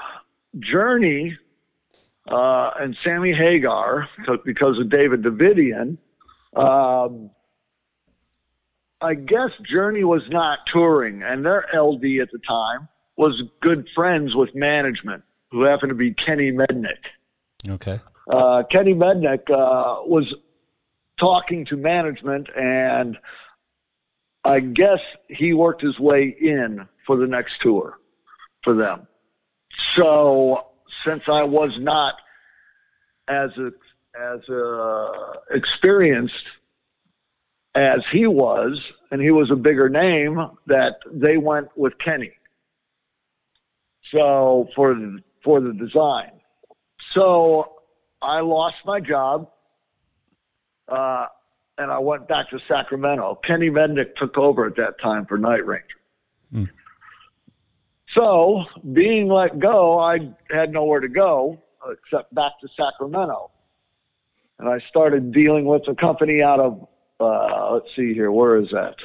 Journey uh, and Sammy Hagar, because of David Davidian. Um, I guess Journey was not touring, and their LD at the time was good friends with management, who happened to be Kenny Mednick. Okay. Uh, Kenny Mednick uh, was talking to management, and I guess he worked his way in for the next tour for them. So since I was not as a, as uh experienced as he was, and he was a bigger name, that they went with Kenny. So for for the design. So I lost my job, uh, and I went back to Sacramento. Kenny Mednick took over at that time for Night Ranger. Hmm. So, being let go, I had nowhere to go except back to Sacramento. And I started dealing with a company out of, uh, let's see here, where is that?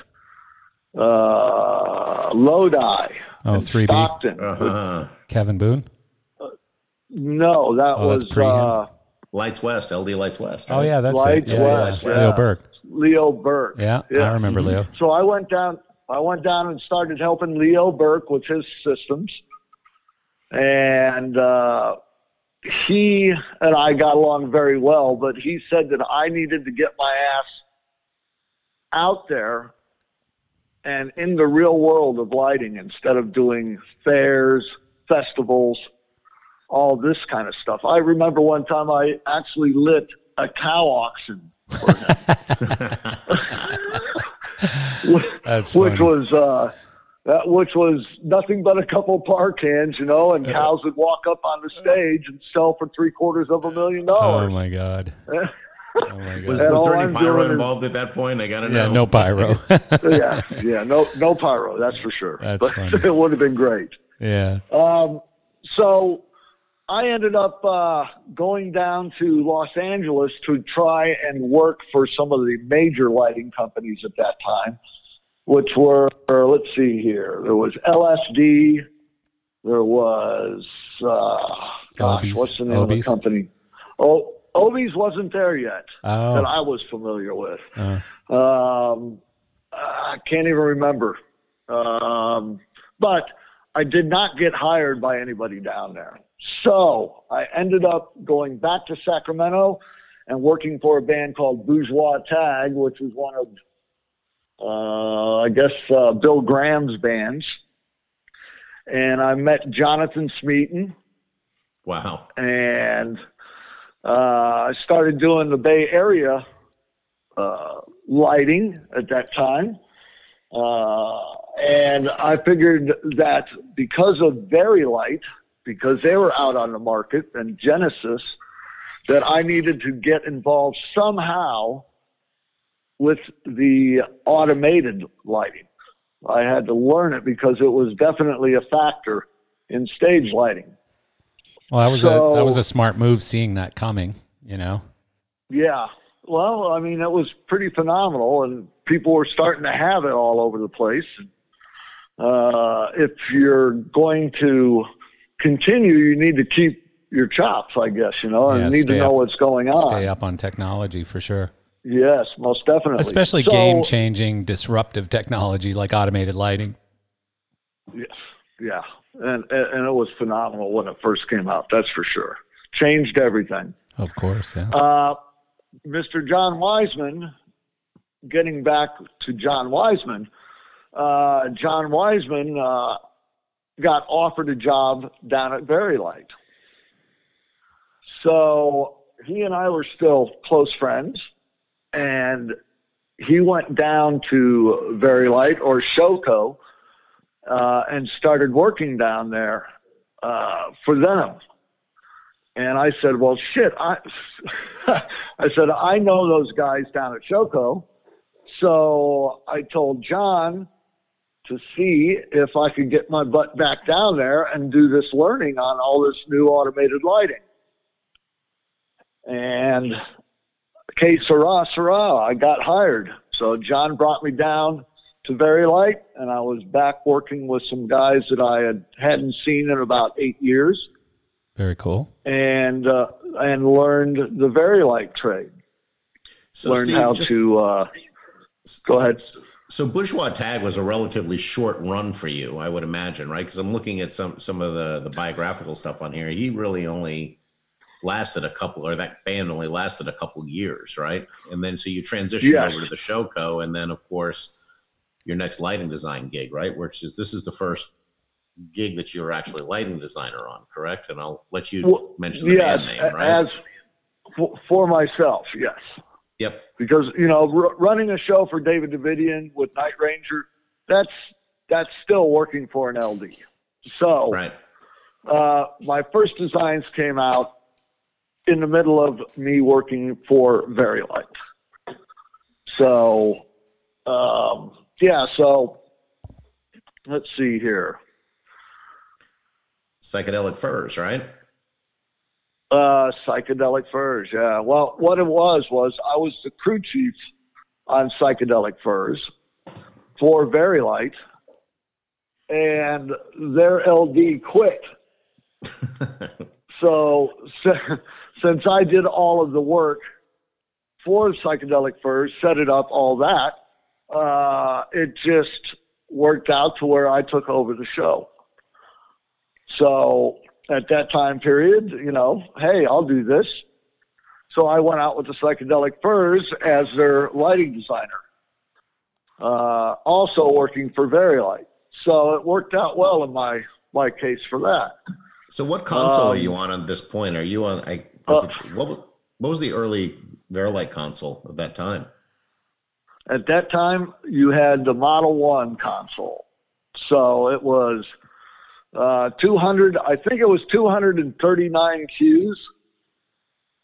Uh, Lodi. Oh, in 3D. Stockton. Uh-huh. Kevin Boone. No, that Oh, was pre uh, Lights West, LD Lights West. Oh yeah, that's Lights it. Yeah, West, yeah. yeah. Leo Burke. Leo Burke. Yeah, I remember Leo. So I went down. I went down and started helping Leo Burke with his systems, and uh, he and I got along very well, but he said that I needed to get my ass out there and in the real world of lighting instead of doing fairs, festivals, all this kind of stuff. I remember one time I actually lit a cow auction for him. That's which funny. was uh, that, which was nothing but a couple par cans, you know, and cows would walk up on the stage and sell for three quarters of a million dollars. Oh my god. Oh my Was, god. And was there any I'm pyro doing is- involved at that point? I gotta Yeah, know. no pyro. yeah, yeah, no, no pyro, that's for sure. That's but funny. it would have been great. yeah. Um, so I ended up uh, going down to Los Angeles to try and work for some of the major lighting companies at that time, which were, let's see here, there was LSD, there was, uh, gosh, Obies. what's the name of the company? Oh, Obies wasn't there yet that Oh. I was familiar with. uh, Um, I can't even remember. Um, but I did not get hired by anybody down there. So I ended up going back to Sacramento and working for a band called Bourgeois Tagg, which was one of, uh, I guess, uh, Bill Graham's bands. And I met Jonathan Smeeton Wow. and uh, I started doing the Bay Area uh, lighting at that time. Uh, and I figured that because of Vari-Lite, because they were out on the market, and Genesis, that I needed to get involved somehow with the automated lighting. I had to learn it because it was definitely a factor in stage lighting. well, that was a that was a smart move seeing that coming, you know. Yeah. Well, I mean, it was pretty phenomenal, and people were starting to have it all over the place. Uh, if you're going to continue, you need to keep your chops, I guess, you know, and Yeah, need to know up- what's going on. Stay up on technology for sure. Yes, most definitely. Especially So- game changing disruptive technology like automated lighting. Yes, yeah, and, and and it was phenomenal when it first came out. That's for sure. Changed everything. Of course, yeah. Uh, Mr. John Wiseman, getting back to John Wiseman, uh, John Wiseman uh, got offered a job down at Vari-Lite. So he and I were still close friends, and he went down to Vari-Lite or Showco uh, and started working down there uh, for them. And I said, well, shit, I, I said, I know those guys down at Showco. So I told John to see if I could get my butt back down there and do this learning on all this new automated lighting. And que sera, sera, I got hired. So John brought me down to Vari-Lite, and I was back working with some guys that I had, hadn't seen in about eight years Very cool. and uh, and learned the Vari-Lite trade. So learned Steve, how just- to uh, go ahead. So Bourgeois Tagg was a relatively short run for you, I would imagine, right? Because I'm looking at some some of the the biographical stuff on here. He really only lasted a couple, or that band only lasted a couple years, right? And then so you transitioned over to the Showco, and then of course your next lighting design gig, right? Which is this is the first gig that you were actually lighting designer on, correct? And I'll let you Well, mention the yes, band name, right? as for, for myself, yes, yep. because you know r- running a show for David Davidian with Night Ranger, that's that's still working for an LD. So Right. uh, my first designs came out in the middle of me working for Vari-Lite. So, um, yeah, so let's see here. Psychedelic furs, right? Uh, psychedelic furs, yeah. Well, what it was was I was the crew chief on psychedelic furs for Vari-Lite, and their LD quit. so, since I did all of the work for psychedelic furs, set it up, all that, uh, it just worked out to where I took over the show. So at that time period, you know, hey, I'll do this. So I went out with the Psychedelic Furs as their lighting designer, uh, also working for Vari-Lite. So it worked out well in my my case for that. So what console Um, are you on at this point? Are you on? I, was Uh, it, what, what was the early Vari-Lite console of that time? At that time, you had the Model One console, so it was uh, 200. I think it was 239 cues.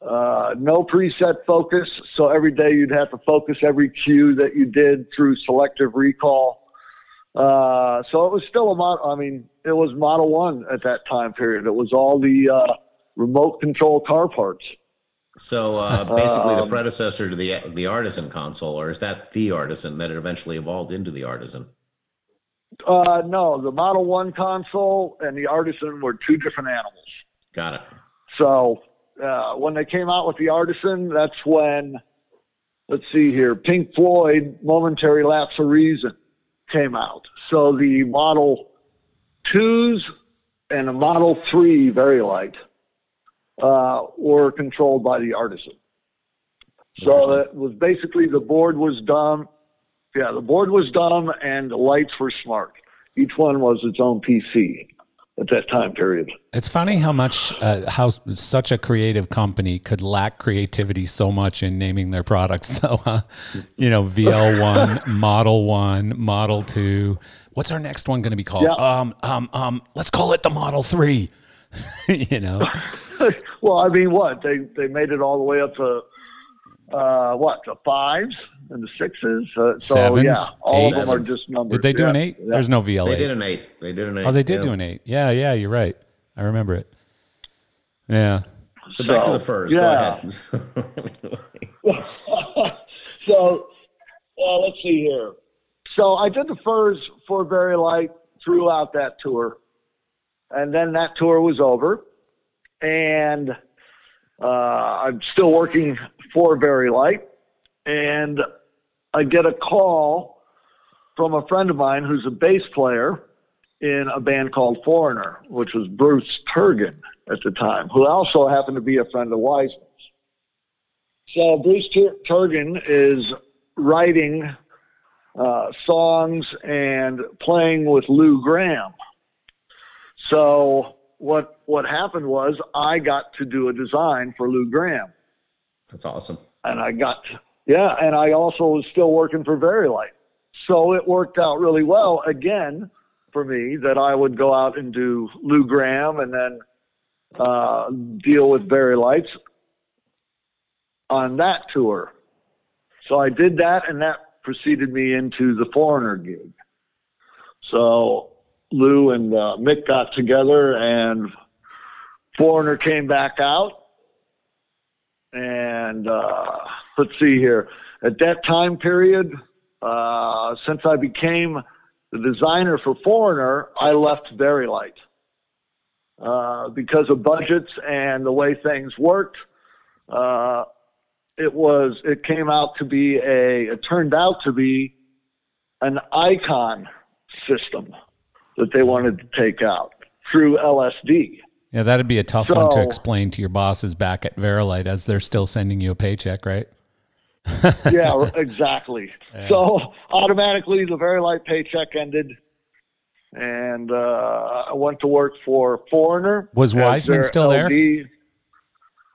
Uh, no preset focus, so every day you'd have to focus every cue that you did through selective recall. Uh, so it was still a model. I mean, it was Model One at that time period. It was all the uh, remote control car parts. So uh, basically, the Um, predecessor to the the Artisan console, or is that the Artisan that it eventually evolved into the Artisan? Uh, no, the Model One console and the Artisan were two different animals. Got it. So uh, when they came out with the Artisan, that's when, let's see here, Pink Floyd, Momentary Lapse of Reason came out. So the Model 2s and the Model 3 Vari-Lite uh, were controlled by the Artisan. So it was basically the board was dumb. Yeah, the board was dumb and the lights were smart. Each one was its own PC at that time period. It's funny how much uh, how such a creative company could lack creativity so much in naming their products. So, uh, you know, VL1, Model One, Model Two. What's our next one going to be called? Yeah. Um, um, um. Let's call it the Model Three. you know, well, I mean, what they they made it all the way up to uh, what the fives and the sixes. Uh, so Sevens, yeah, all of them are just numbers. did they do yeah. an eight? Yeah. There's no VL They did an eight. They did an eight. Oh, they did yeah. do an eight. Yeah, yeah, you're right. I remember it. Yeah. So back to the furs. yeah. Go ahead. so uh, let's see here. So I did the furs for Vari-Lite throughout that tour, and then that tour was over, and uh, I'm still working for Vari-Lite, and I get a call from a friend of mine who's a bass player in a band called Foreigner, which was Bruce Turgon at the time, who also happened to be a friend of Wiseman's. So Bruce Tur- Turgon is writing uh, songs and playing with Lou Gramm. So what what happened was I got to do a design for Lou Gramm, That's awesome. and I got yeah, and I also was still working for Vari-Lite. So it worked out really well again for me that I would go out and do Lou Gramm and then uh, deal with Vari-Lites on that tour. So I did that, and that preceded me into the Foreigner gig. So Lou and uh, Mick got together, and Foreigner came back out. And uh, let's see here. At that time period, uh, since I became the designer for Foreigner, I left Vari-Lite uh, because of budgets and the way things worked. Uh, it was it came out to be a it turned out to be an icon system that they wanted to take out through LSD. Yeah, that'd be a tough one to explain to your bosses back at Vari-Lite as they're still sending you a paycheck, right? yeah, exactly. So automatically, the Vari-Lite paycheck ended, and uh, I went to work for Foreigner. Was Wiseman their still there?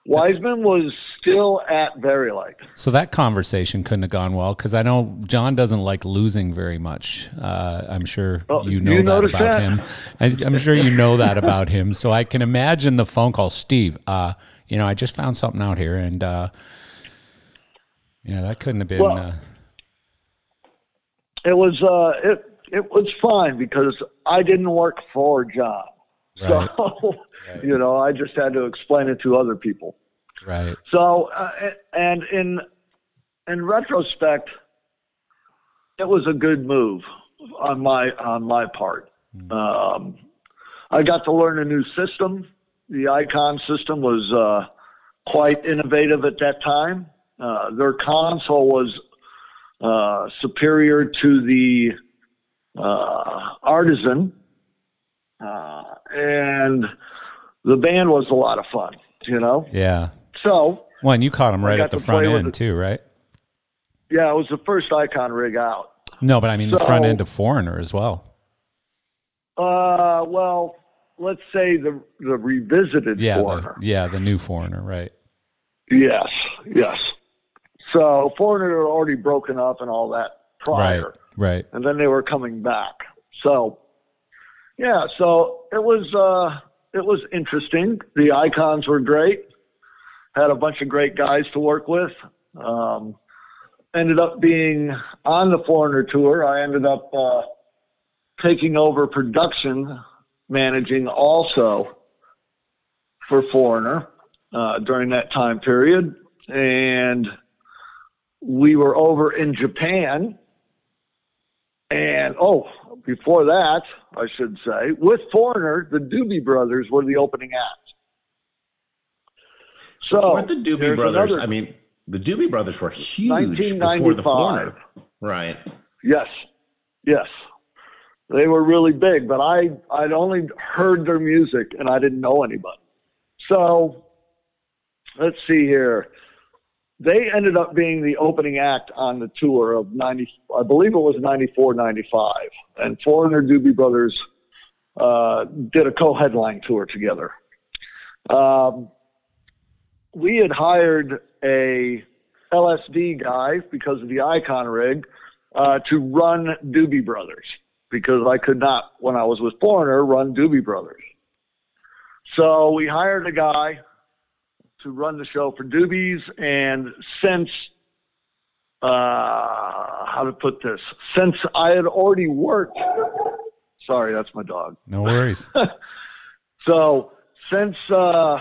Wiseman was still at Vari-Lite. So that conversation couldn't have gone well because I know John doesn't like losing very much. Uh, I'm sure Oh, you know you that about that? him. I, I'm sure you know that about him. So I can imagine the phone call, Steve. Uh, you know, I just found something out here, and uh, yeah, that couldn't have been. Well, uh, It was uh, it it was fine because I didn't work for John, Right. so you know I just had to explain it to other people. right. So, uh, and in in retrospect, it was a good move on my on my part. Um, I got to learn a new system. The Icon system was uh, quite innovative at that time. Uh, their console was uh, superior to the uh, Artisan, uh, and the band was a lot of fun, you know? Yeah. So, Well, and you caught I right at the front end it. too, right? yeah, it was the first icon rig out. No, but I mean the front end of Foreigner as well. Uh, well, let's say the the revisited Yeah, Foreigner. the, yeah, the new Foreigner, right? Yes, yes. So Foreigner had already broken up and all that prior, Right, right. and then they were coming back. So, yeah, so it was uh, it was interesting. The icons were great. Had a bunch of great guys to work with. Um, ended up being on the Foreigner tour. I ended up uh, taking over production, managing also for Foreigner uh, during that time period. And we were over in Japan. And oh, before that, I should say, with Foreigner, the Doobie Brothers were the opening act. So Weren't the Doobie Brothers? another- I mean, the Doobie Brothers were huge before the Foreigner, right? Yes, yes, they were really big. But I I'd only heard their music and I didn't know anybody. So let's see here. They ended up being the opening act on the tour of 90, I believe it was 94, 95. And Foreigner Doobie Brothers uh, did a co headline tour together. Um, we had hired a LSD guy because of the icon rig uh, to run Doobie Brothers because I could not, when I was with Foreigner, run Doobie Brothers. So we hired a guy to run the show for Doobies, and since uh, how to put this, since I had already worked. Sorry, that's my dog. No worries. So since uh,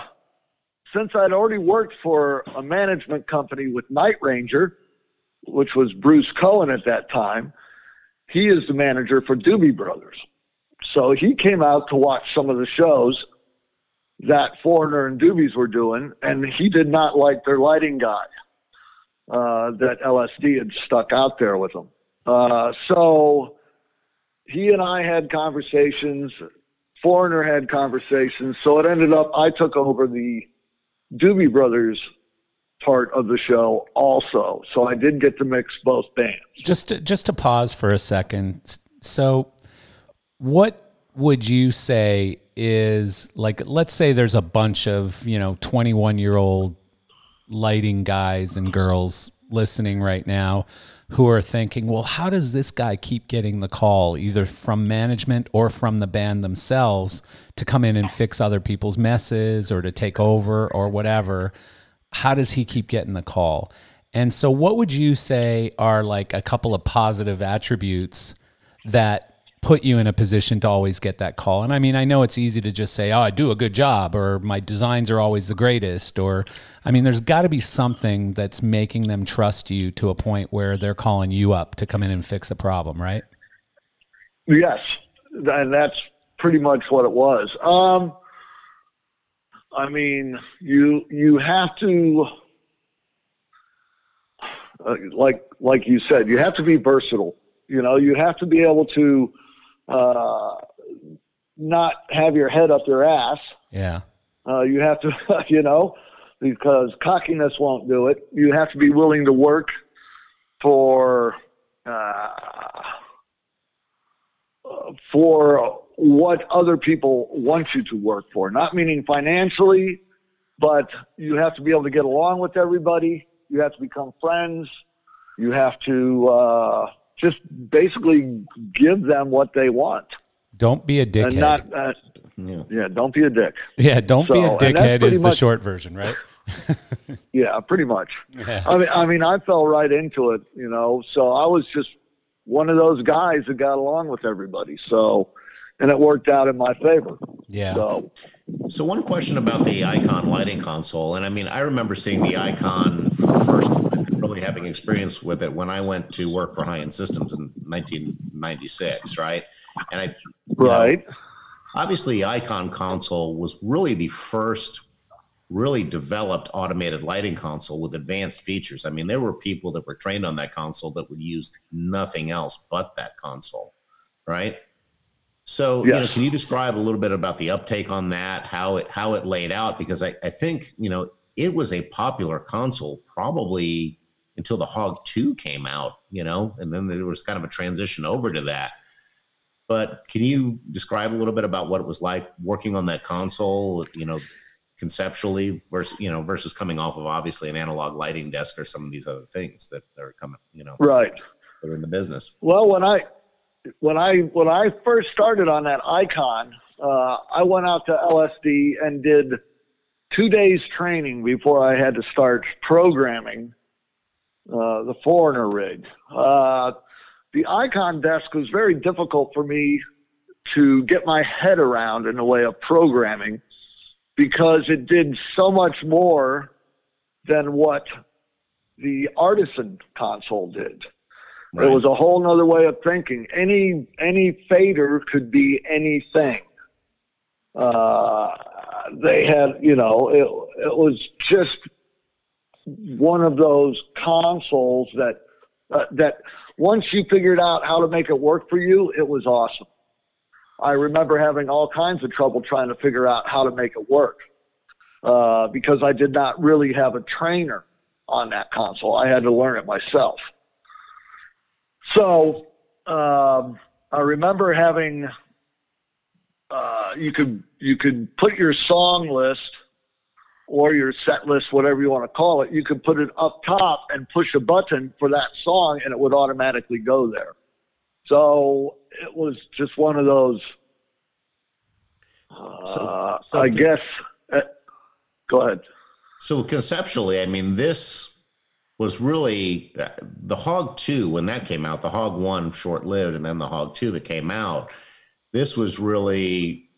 since I'd already worked for a management company with Night Ranger, which was Bruce Cohen at that time, he is the manager for Doobie Brothers. So he came out to watch some of the shows that Foreigner and Doobies were doing, and he did not like their lighting guy uh, that LSD had stuck out there with him. Uh, so he and I had conversations. Foreigner had conversations. So it ended up I took over the Doobie Brothers part of the show also. So I did get to mix both bands. just to, just to pause for a second. So, what would you say is like? Let's say there's a bunch of you know 21 year old lighting guys and girls listening right now who are thinking, well, how does this guy keep getting the call either from management or from the band themselves to come in and fix other people's messes or to take over or whatever? How does he keep getting the call? And so, what would you say are like a couple of positive attributes that put you in a position to always get that call? And I mean, I know it's easy to just say, oh, I do a good job, or my designs are always the greatest, or I mean, there's got to be something that's making them trust you to a point where they're calling you up to come in and fix a problem, right? Yes, and that's pretty much what it was. Um, I mean, you you have to, uh, like like you said, you have to be versatile. You know, you have to be able to uh, not have your head up your ass. Yeah. Uh, you have to, you know, because cockiness won't do it. You have to be willing to work for uh, for what other people want you to work for. Not meaning financially, but you have to be able to get along with everybody. You have to become friends. You have to uh, just basically give them what they want, Don't be a and dickhead. not. Uh, Yeah. yeah, don't be a dick. yeah, don't be a So, dickhead pretty is the short version, right? Yeah, pretty much. Yeah. I mean, I mean, I fell right into it, you know. So I was just one of those guys that got along with everybody. So, and it worked out in my favor. Yeah. So, So one question about the Icon lighting console, and I mean, I remember seeing the Icon for the first time, and really having experience with it when I went to work for High End Systems in 1996, right? And I right. obviously Icon console was really the first really developed automated lighting console with advanced features. I mean, there were people that were trained on that console that would use nothing else but that console, right? So, yes. you know, can you describe a little bit about the uptake on that, how it how it laid out? Because I, I think, you know, it was a popular console probably until the Hog 2 came out, you know, and then there was kind of a transition over to that. But can you describe a little bit about what it was like working on that console, you know, conceptually versus, you know, versus coming off of obviously an analog lighting desk or some of these other things that are coming, you know, right. That are in the business. Well, when I when I when I first started on that icon, uh, I went out to LSD and did two days training before I had to start programming uh, the foreigner rig. Uh, the icon desk was very difficult for me to get my head around in the way of programming because it did so much more than what the artisan console did. Right. It was a whole nother way of thinking. Any any fader could be anything. Uh, they had, you know, it, it was just one of those consoles that uh, that once you figured out how to make it work for you, it was awesome. I remember having all kinds of trouble trying to figure out how to make it work uh, because I did not really have a trainer on that console. I had to learn it myself. So um, I remember having uh, you could you could put your song list or your set list, whatever you want to call it. You could put it up top and push a button for that song, and it would automatically go there. So it was just one of those. Uh, so, so I guess. Uh, go ahead. So conceptually, I mean, this was really uh, the Hog 2 when that came out, the Hog 1 short lived, and then the Hog 2 that came out. This was really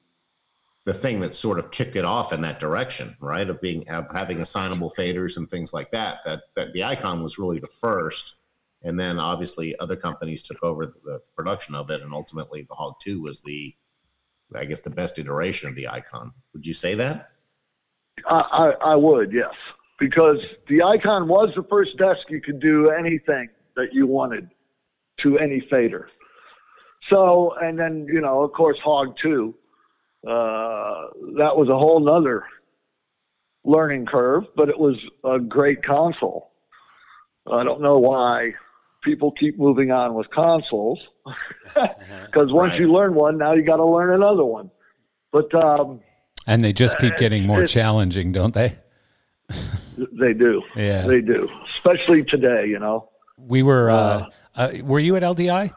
the thing that sort of kicked it off in that direction, right? Of being of having assignable faders and things like that. That that the Icon was really the first, and then obviously other companies took over the production of it, and ultimately the Hog 2 was the, I guess, the best iteration of the Icon. Would you say that? I, I, I would, yes because the icon was the first desk you could do anything that you wanted to any fader. So, and then, you know, of course, Hog 2, uh, that was a whole nother learning curve, but it was a great console. I don't know why people keep moving on with consoles because once right. you learn one, now you got to learn another one. But, um, and they just keep getting more challenging, don't they? They do. Yeah, they do. Especially today, you know. We were. Uh, uh, uh, were you at LDI?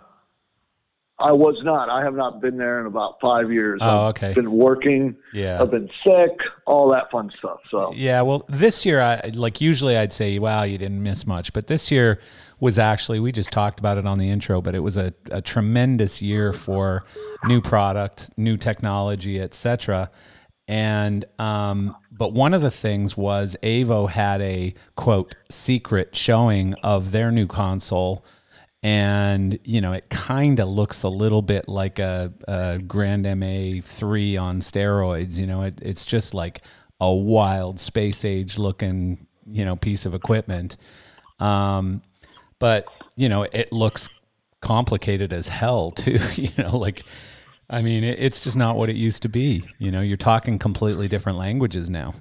I was not. I have not been there in about five years. Oh, I've okay. Been working. Yeah. I've been sick. All that fun stuff. So. Yeah. Well, this year, I like usually I'd say, wow, you didn't miss much, but this year was actually we just talked about it on the intro, but it was a, a tremendous year for new product, new technology, etc. And um, but one of the things was Avo had a quote secret showing of their new console, and you know it kind of looks a little bit like a, a Grand MA three on steroids. You know, it, it's just like a wild space age looking you know piece of equipment. Um, but you know it looks complicated as hell too. you know, like I mean, it's just not what it used to be. You know, you're talking completely different languages now.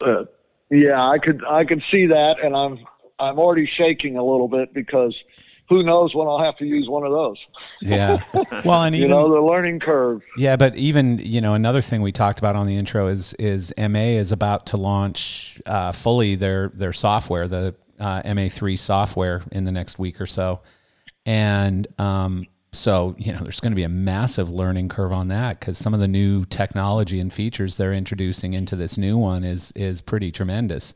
Uh, yeah, I could I could see that, and I'm I'm already shaking a little bit because who knows when I'll have to use one of those. Yeah. Well, and even, you know the learning curve. Yeah, but even you know another thing we talked about on the intro is is MA is about to launch uh, fully their their software, the uh, MA3 software, in the next week or so, and um, so you know there's going to be a massive learning curve on that because some of the new technology and features they're introducing into this new one is is pretty tremendous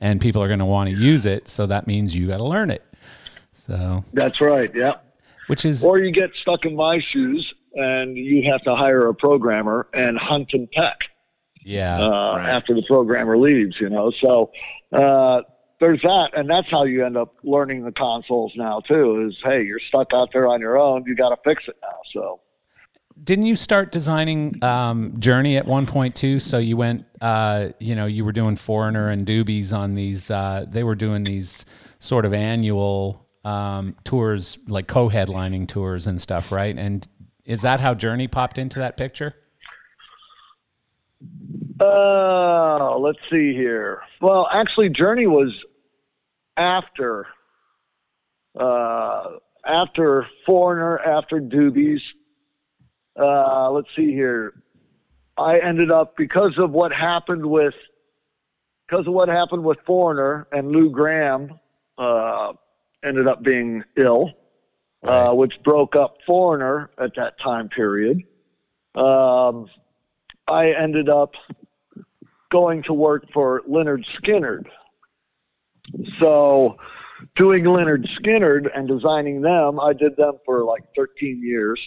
and people are going to want to use it so that means you got to learn it so that's right yeah which is or you get stuck in my shoes and you have to hire a programmer and hunt and peck yeah uh, right. after the programmer leaves you know so uh, there's that, and that's how you end up learning the consoles now too. Is hey, you're stuck out there on your own. You got to fix it now. So, didn't you start designing um, Journey at one point too? So you went, uh, you know, you were doing Foreigner and Doobies on these. Uh, they were doing these sort of annual um, tours, like co-headlining tours and stuff, right? And is that how Journey popped into that picture? Uh, let's see here. Well, actually, Journey was after, uh, after Foreigner, after Doobies. Uh, let's see here. I ended up because of what happened with, because of what happened with Foreigner and Lou Gramm, uh, ended up being ill, Right. uh, which broke up Foreigner at that time period. Um, I ended up going to work for Lynyrd Skynyrd. So, doing Lynyrd Skynyrd and designing them, I did them for like 13 years.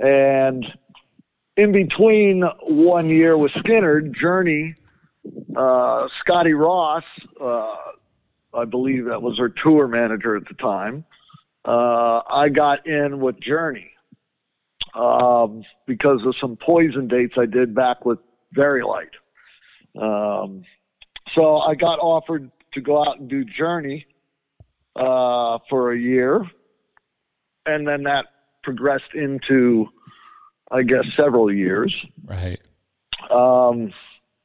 And in between one year with Skynyrd, Journey, uh, Scotty Ross, uh, I believe that was her tour manager at the time, uh, I got in with Journey um, because of some poison dates I did back with Vari-Lite. Um, so I got offered to go out and do Journey uh, for a year, and then that progressed into, I guess, several years. Right. Um,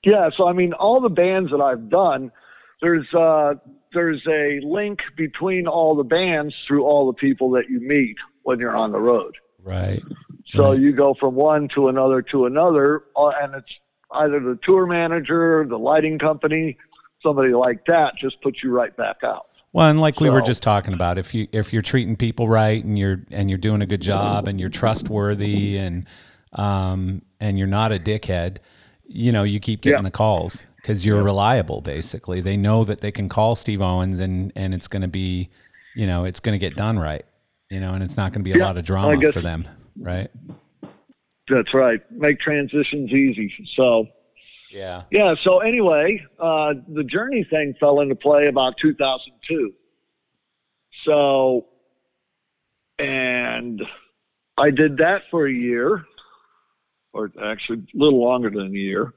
yeah, so I mean, all the bands that I've done, there's uh, there's a link between all the bands through all the people that you meet when you're on the road. Right. So Right. you go from one to another to another, uh, and it's either the tour manager, the lighting company, somebody like that just puts you right back out. Well, and like we were just talking about, if you if you're treating people right and you're and you're doing a good job and you're trustworthy and um and you're not a dickhead, you know, you keep getting Yeah. the calls because you're reliable. Basically, they know that they can call Steve Owens and and it's going to be, you know, it's going to get done right. You know, and it's not going to be a Yeah, lot of drama for them, right? That's right. Make transitions easy. So Yeah. yeah. So anyway, uh, the journey thing fell into play about 2002. So, and I did that for a year, or actually a little longer than a year.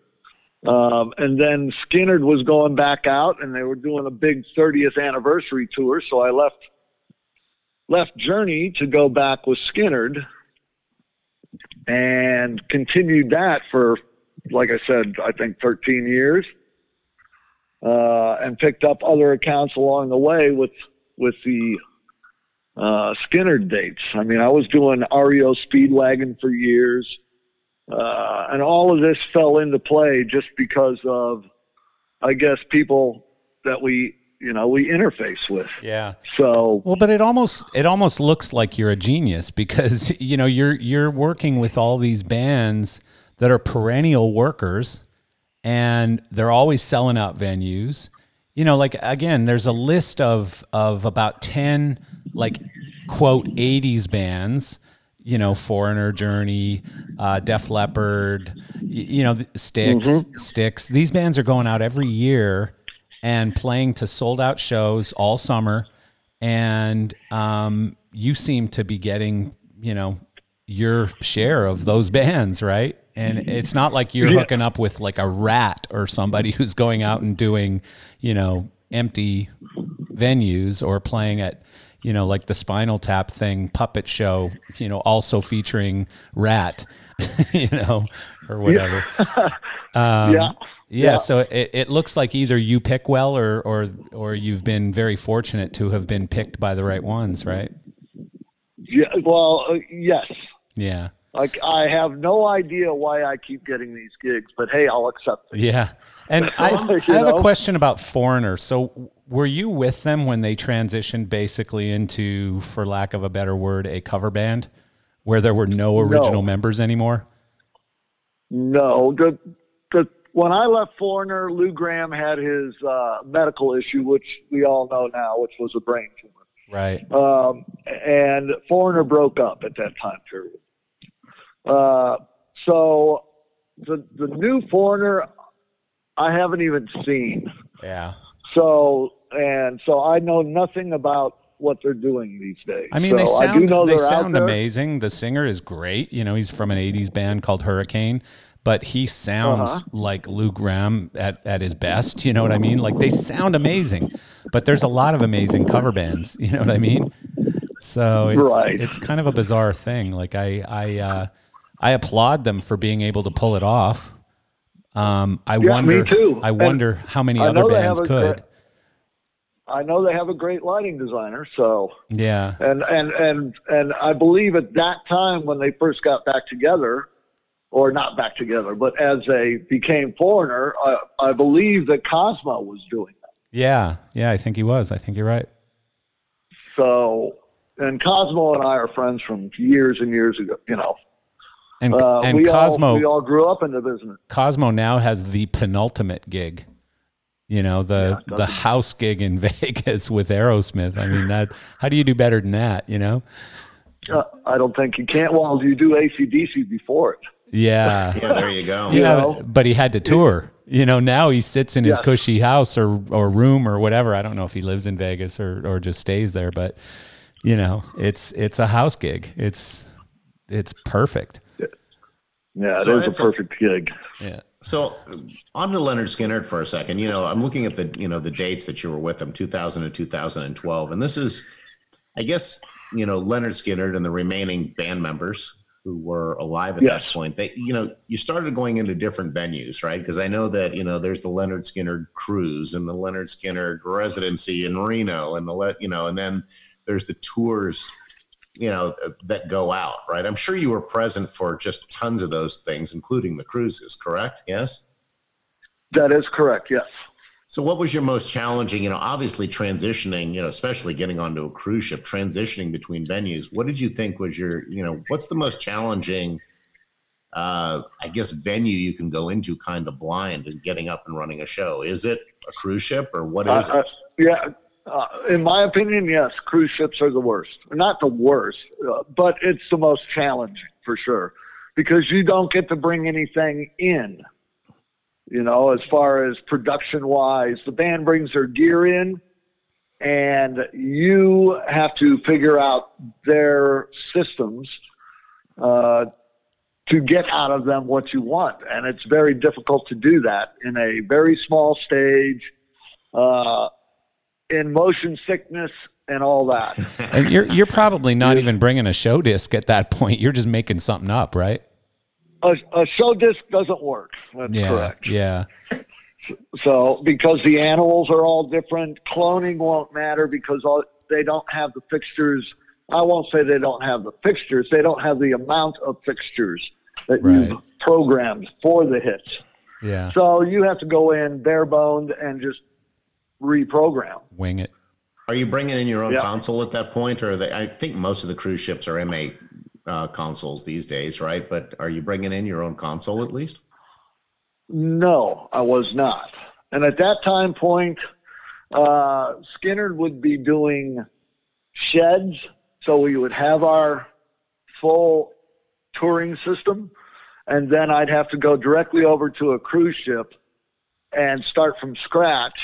Um, and then Skynyrd was going back out, and they were doing a big 30th anniversary tour. So I left left Journey to go back with Skynyrd, and continued that for, like I said, I think 13 years, uh, and picked up other accounts along the way with with the uh, Skynyrd dates. I mean, I was doing REO Speedwagon for years. Uh, and all of this fell into play just because of, I guess, people that we, you know, we interface with. Yeah. So, Well, but it almost it almost looks like you're a genius because you know you're you're working with all these bands that are perennial workers and they're always selling out venues. You know, like again, there's a list of of about 10 like quote 80s bands, you know, Foreigner Journey, uh, Def Leppard, you know, Styx, Styx. These bands are going out every year and playing to sold out shows all summer and um, you seem to be getting you know your share of those bands right and it's not like you're hooking up with like a Ratt or somebody who's going out and doing you know empty venues or playing at you know like the spinal tap thing puppet show you know also featuring Ratt you know or whatever um, yeah. yeah, so it, it looks like either you pick well or, or or you've been very fortunate to have been picked by the right ones, right? Yeah. Well, uh, yes. Yeah. Like I have no idea why I keep getting these gigs, but hey, I'll accept them. Yeah. And So, I, I have a question about Foreigner. So were you with them when they transitioned basically into, for lack of a better word, a cover band where there were no original members anymore? No, the the when I left Foreigner, Lou Gramm had his uh, medical issue, which we all know now, which was a brain tumor. Right. um, and Foreigner broke up at that time period. Uh, so the the new Foreigner, I haven't even seen. Yeah. So and so I know nothing about what they're doing these days. I mean, so they I sound know they sound amazing. The singer is great. You know, he's from an '80s band called Hurricane. but he sounds Uh-huh. like Lou Gramm at, at his best. You know what I mean? Like they sound amazing, but there's a lot of amazing cover bands. You know what I mean? So it's, Right. it's kind of a bizarre thing. Like I I uh, I applaud them for being able to pull it off. Um, I me wonder. too. I And wonder how many other bands could. great- I know they have a great lighting designer, so Yeah. and and and and I believe at that time when they first got back together, or not back together, but as they became foreigner, I, I believe that Cosmo was doing that. Yeah. Yeah. I think he was. I think you're right. So, and Cosmo and I are friends from years and years ago. You know, And uh, and we Cosmo all we all grew up in the business. Cosmo now has the penultimate gig. You know, the Yeah, the house gig in Vegas with Aerosmith. I mean that how do you do better than that, you know? Uh, I don't think you can't. Well, you do ACDC before it. Yeah. Yeah, there you go. You Yeah, know? but he had to tour. You know, now he sits in his Yes. cushy house or or room or whatever. I don't know if he lives in Vegas or or just stays there, but you know, it's it's a house gig. It's it's perfect. Yeah, it So is a it's a- perfect gig. Yeah. So on to Lynyrd Skynyrd for a second. You know, I'm looking at the you know the dates that you were with him, 2000 to 2012, and this is, I guess, you know, Lynyrd Skynyrd and the remaining band members who were alive at that Yes. point. They, you know, you started going into different venues, right? Because I know that you know there's the Lynyrd Skynyrd cruise and the Lynyrd Skynyrd residency in Reno, and the let you know, and then there's the tours you know that go out right i'm sure you were present for just tons of those things including the cruises correct yes That is correct. Yes. so what was your most challenging you know obviously transitioning you know especially getting onto a cruise ship transitioning between venues what did you think was your you know what's the most challenging uh i guess venue you can go into kind of blind and getting up and running a show is it a cruise ship or what is Uh, uh, it yeah. Uh, in my opinion, yes, cruise ships are the worst. Not the worst, uh, but it's the most challenging for sure because you don't get to bring anything in. You know, as far as production wise, the band brings their gear in, and you have to figure out their systems uh, to get out of them what you want. And it's very difficult to do that in a very small stage, uh, in motion sickness and all that. And you're you're probably not even bringing a show disc at that point. You're just making something up, right? a, a show disc doesn't work. That's Yeah. correct. Yeah. So because the animals are all different, cloning won't matter because all, they don't have the fixtures. I won't say they don't have the fixtures. They don't have the amount of fixtures that Right. you've programmed for the hits. Yeah. So you have to go in bare boned and just reprogram. Wing it. Are you bringing in your own Yeah. console at that point, or are they, I think most of the cruise ships are MA uh, consoles these days, right? But are you bringing in your own console at least? No, I was not. And at that time point, uh, Skynyrd would be doing sheds. So we would have our full touring system. And then I'd have to go directly over to a cruise ship and start from scratch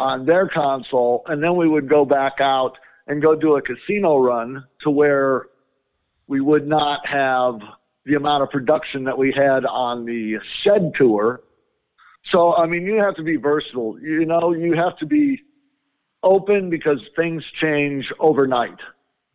on their console. And then we would go back out and go do a casino run to where we would not have the amount of production that we had on the shed tour. So, I mean, you have to be versatile. You know, you have to be open because things change overnight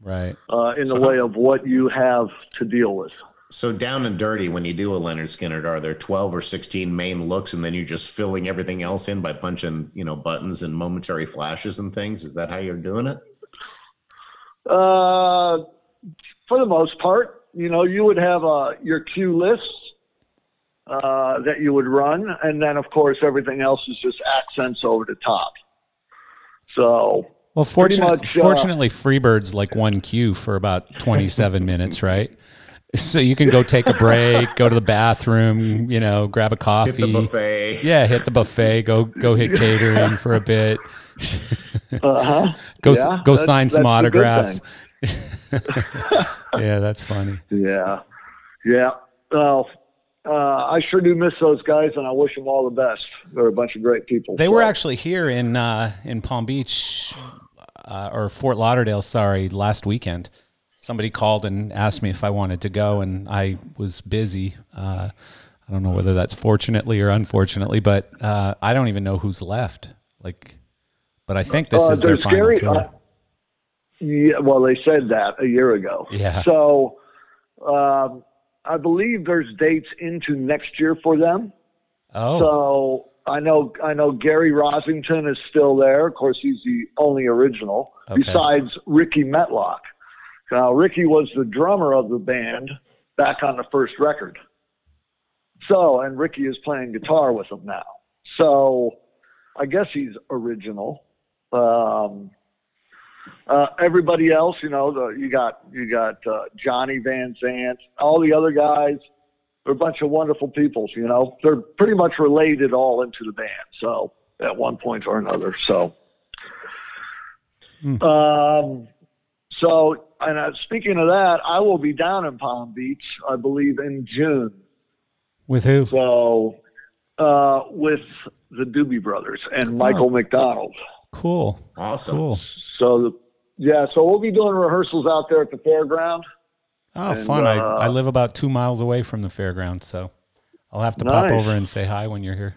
Right. uh, in So the way of what you have to deal with. So down and dirty, when you do a Lynyrd Skynyrd, are there twelve or sixteen main looks, and then you're just filling everything else in by punching, you know, buttons and momentary flashes and things? Is that how you're doing it? Uh, for the most part, you know, you would have uh, your cue lists uh, that you would run, and then of course everything else is just accents over the top. So Well, Pretty fortunately, much, uh, fortunately, Freebird's like one cue for about 27 minutes, right? So you can go take a break, go to the bathroom, you know, grab a Hit coffee. the buffet. Yeah, hit the buffet. Go go hit catering for a bit. uh-huh. Go Yeah, go that's- sign some that's the good autographs. yeah, that's funny. Yeah, yeah. Well, uh, I sure do miss those guys, and I wish them all the best. They're a bunch of great people. They so. were actually here in uh, in Palm Beach uh, or Fort Lauderdale. Sorry, last weekend. Somebody called and asked me if I wanted to go, and I was busy. Uh, I don't know whether that's fortunately or unfortunately, but uh, I don't even know who's left. Like, but I think this Uh, is their final tour. uh, Yeah, well, they said that a year ago. Yeah. So, um, I believe there's dates into next year for them. oh, So I know I know Gary Rossington is still there. Of course, he's the only original Okay. besides Rickey Medlocke. Now, Ricky was the drummer of the band back on the first record. So, and Ricky is playing guitar with them now. So, I guess he's original. Um, uh, everybody else, you know, the, you got you got uh, Johnny Van Zant, all the other guys. They're a bunch of wonderful people. You know, they're pretty much related all into the band. So at one point or another. So, Hmm. um, so and uh, speaking of that, I will be down in Palm Beach, I believe, in June. with who? So uh, with the Doobie Brothers and Michael McDonald. Cool, Awesome. cool. So yeah, so we'll be doing rehearsals out there at the fairground. Oh, And, fun! I, uh, I live about two miles away from the fairground, so I'll have to pop over and say hi when you're here.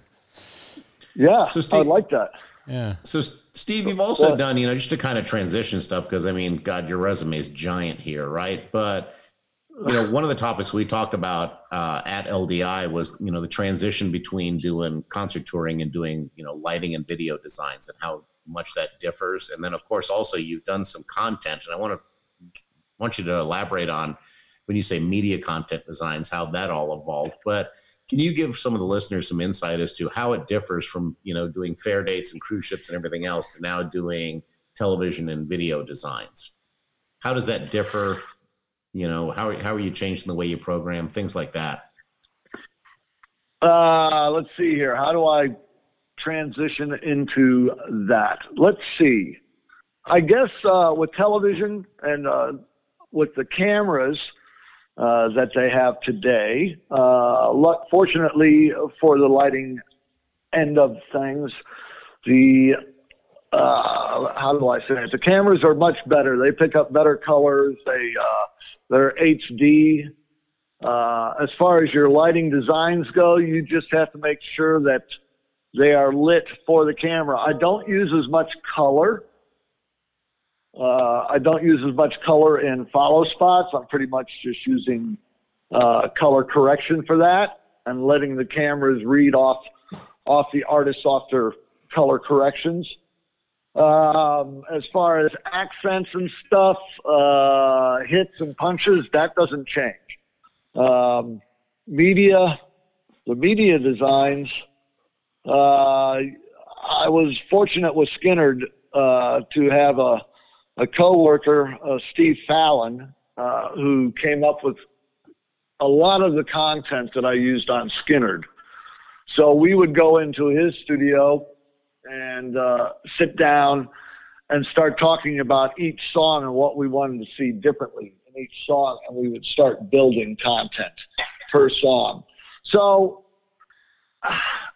Yeah, So, Steve- I'd like that. Yeah. So, Steve, you've also done, you know, just to kind of transition stuff, because I mean, God, your resume is giant here, right? But, you know, one of the topics we talked about uh, at LDI was, you know, the transition between doing concert touring and doing, you know, lighting and video designs and how much that differs. And then, of course, also you've done some content, and I want to want you to elaborate on when you say media content designs, how that all evolved. But can you give some of the listeners some insight as to how it differs from you know doing fair dates and cruise ships and everything else to now doing television and video designs? How does that differ? You know, how how are you changing the way you program things like that? Uh, let's see here. How do I transition into that? Let's see. I guess uh, with television and uh, with the cameras uh, that they have today, uh, luck, fortunately for the lighting end of things, the uh, how do I say it? The cameras are much better. They pick up better colors. They uh, they're HD. Uh, as far as your lighting designs go, you just have to make sure that they are lit for the camera. I don't use as much color. Uh, I don't use as much color in follow spots. I'm pretty much just using uh, color correction for that and letting the cameras read off off the artists off their color corrections. Um, as far as accents and stuff, uh, hits and punches, that doesn't change. Um, media, the media designs. Uh, I was fortunate with Skynyrd uh, to have a, a coworker, uh, Steve Fallon, uh, who came up with a lot of the content that I used on Skynyrd. So we would go into his studio and uh, sit down and start talking about each song and what we wanted to see differently in each song, and we would start building content per song. So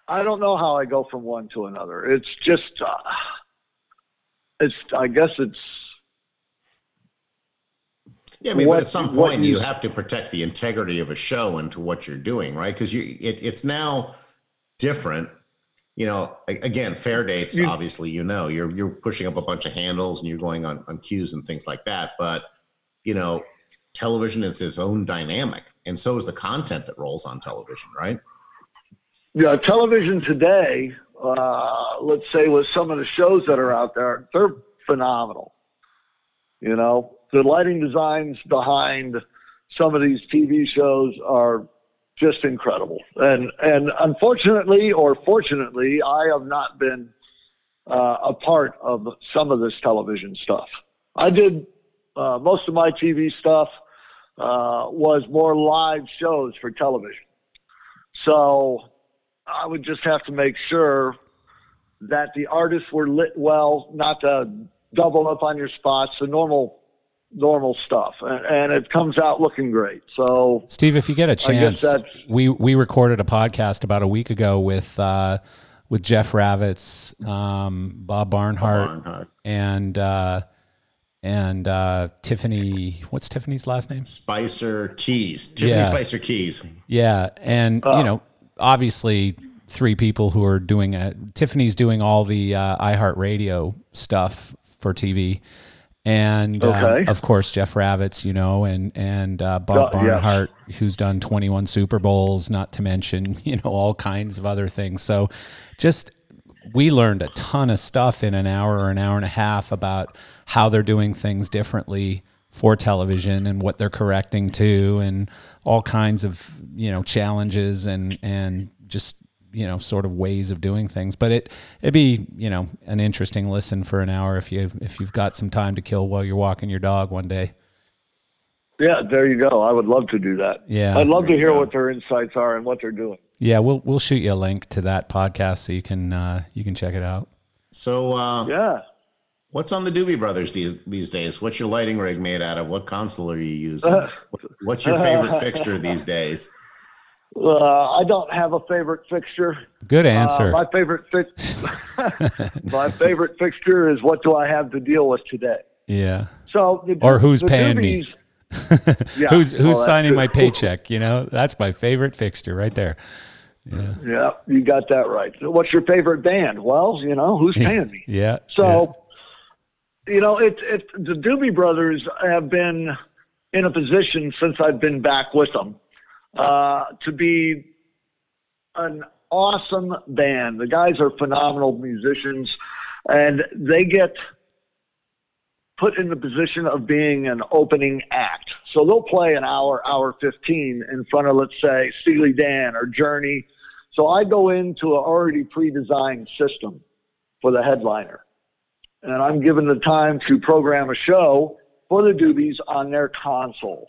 I don't know how I go from one to another. It's just, uh, it's. I guess it's. Yeah, I mean, What- but at some point you- you have to protect the integrity of a show and to what you're doing, right? Because you, it, it's now different. You know, again, fair dates. You- obviously, you know, you're you're pushing up a bunch of handles and you're going on on cues and things like that. But you know, television is its own dynamic, and so is the content that rolls on television, right? Yeah, television today, uh, let's say with some of the shows that are out there, they're phenomenal. You know, the lighting designs behind some of these TV shows are just incredible. And and unfortunately or fortunately, I have not been uh, a part of some of this television stuff. I did uh, most of my TV stuff uh, was more live shows for television. So I would just have to make sure that the artists were lit well, not to double up on your spots, the normal normal stuff, and, and it comes out looking great. So Steve, if you get a chance, we we recorded a podcast about a week ago with uh, with Jeff Ravitz, um, Bob Barnhart, Barnhart. and uh, and uh, Tiffany. What's Tiffany's last name? Spicer Keys. Tiffany Yeah. Spicer Keys. Yeah, and you know, obviously, three people who are doing it. Tiffany's doing all the uh, iHeartRadio stuff for TV, and uh, Okay. of course Jeff Ravitz, you know, and and uh, Bob yeah. Barnhart, who's done twenty one Super Bowls, not to mention you know all kinds of other things. So, just we learned a ton of stuff in an hour or an hour and a half about how they're doing things differently for television and what they're correcting to and all kinds of you know challenges and and just you know sort of ways of doing things but it it'd be you know an interesting listen for an hour if you if you've got some time to kill while you're walking your dog one day Yeah, there you go. I would love to do that. Yeah. I'd love to hear what their insights are and what they're doing. yeah we'll we'll shoot you a link to that podcast so you can uh you can check it out So, uh, Yeah. what's on the Doobie Brothers these, these days? What's your lighting rig made out of? What console are you using? What's your favorite fixture these days? Uh, I don't have a favorite fixture. good Uh, answer my favorite fix- my favorite fixture is what do I have to deal with today? yeah So the, Or who's paying me. Yeah, who's who's that's signing my paycheck you know that's my favorite fixture right there yeah Yeah, you got that right. So what's your favorite band? Well, you know, who's paying me? yeah So, you know, it, it, the Doobie Brothers have been in a position since I've been back with them uh, to be an awesome band. The guys are phenomenal musicians, and they get put in the position of being an opening act. So they'll play an hour, hour 15 in front of, let's say, Steely Dan or Journey. So I go into an already pre-designed system for the headliner and I'm given the time to program a show for the Doobies on their console.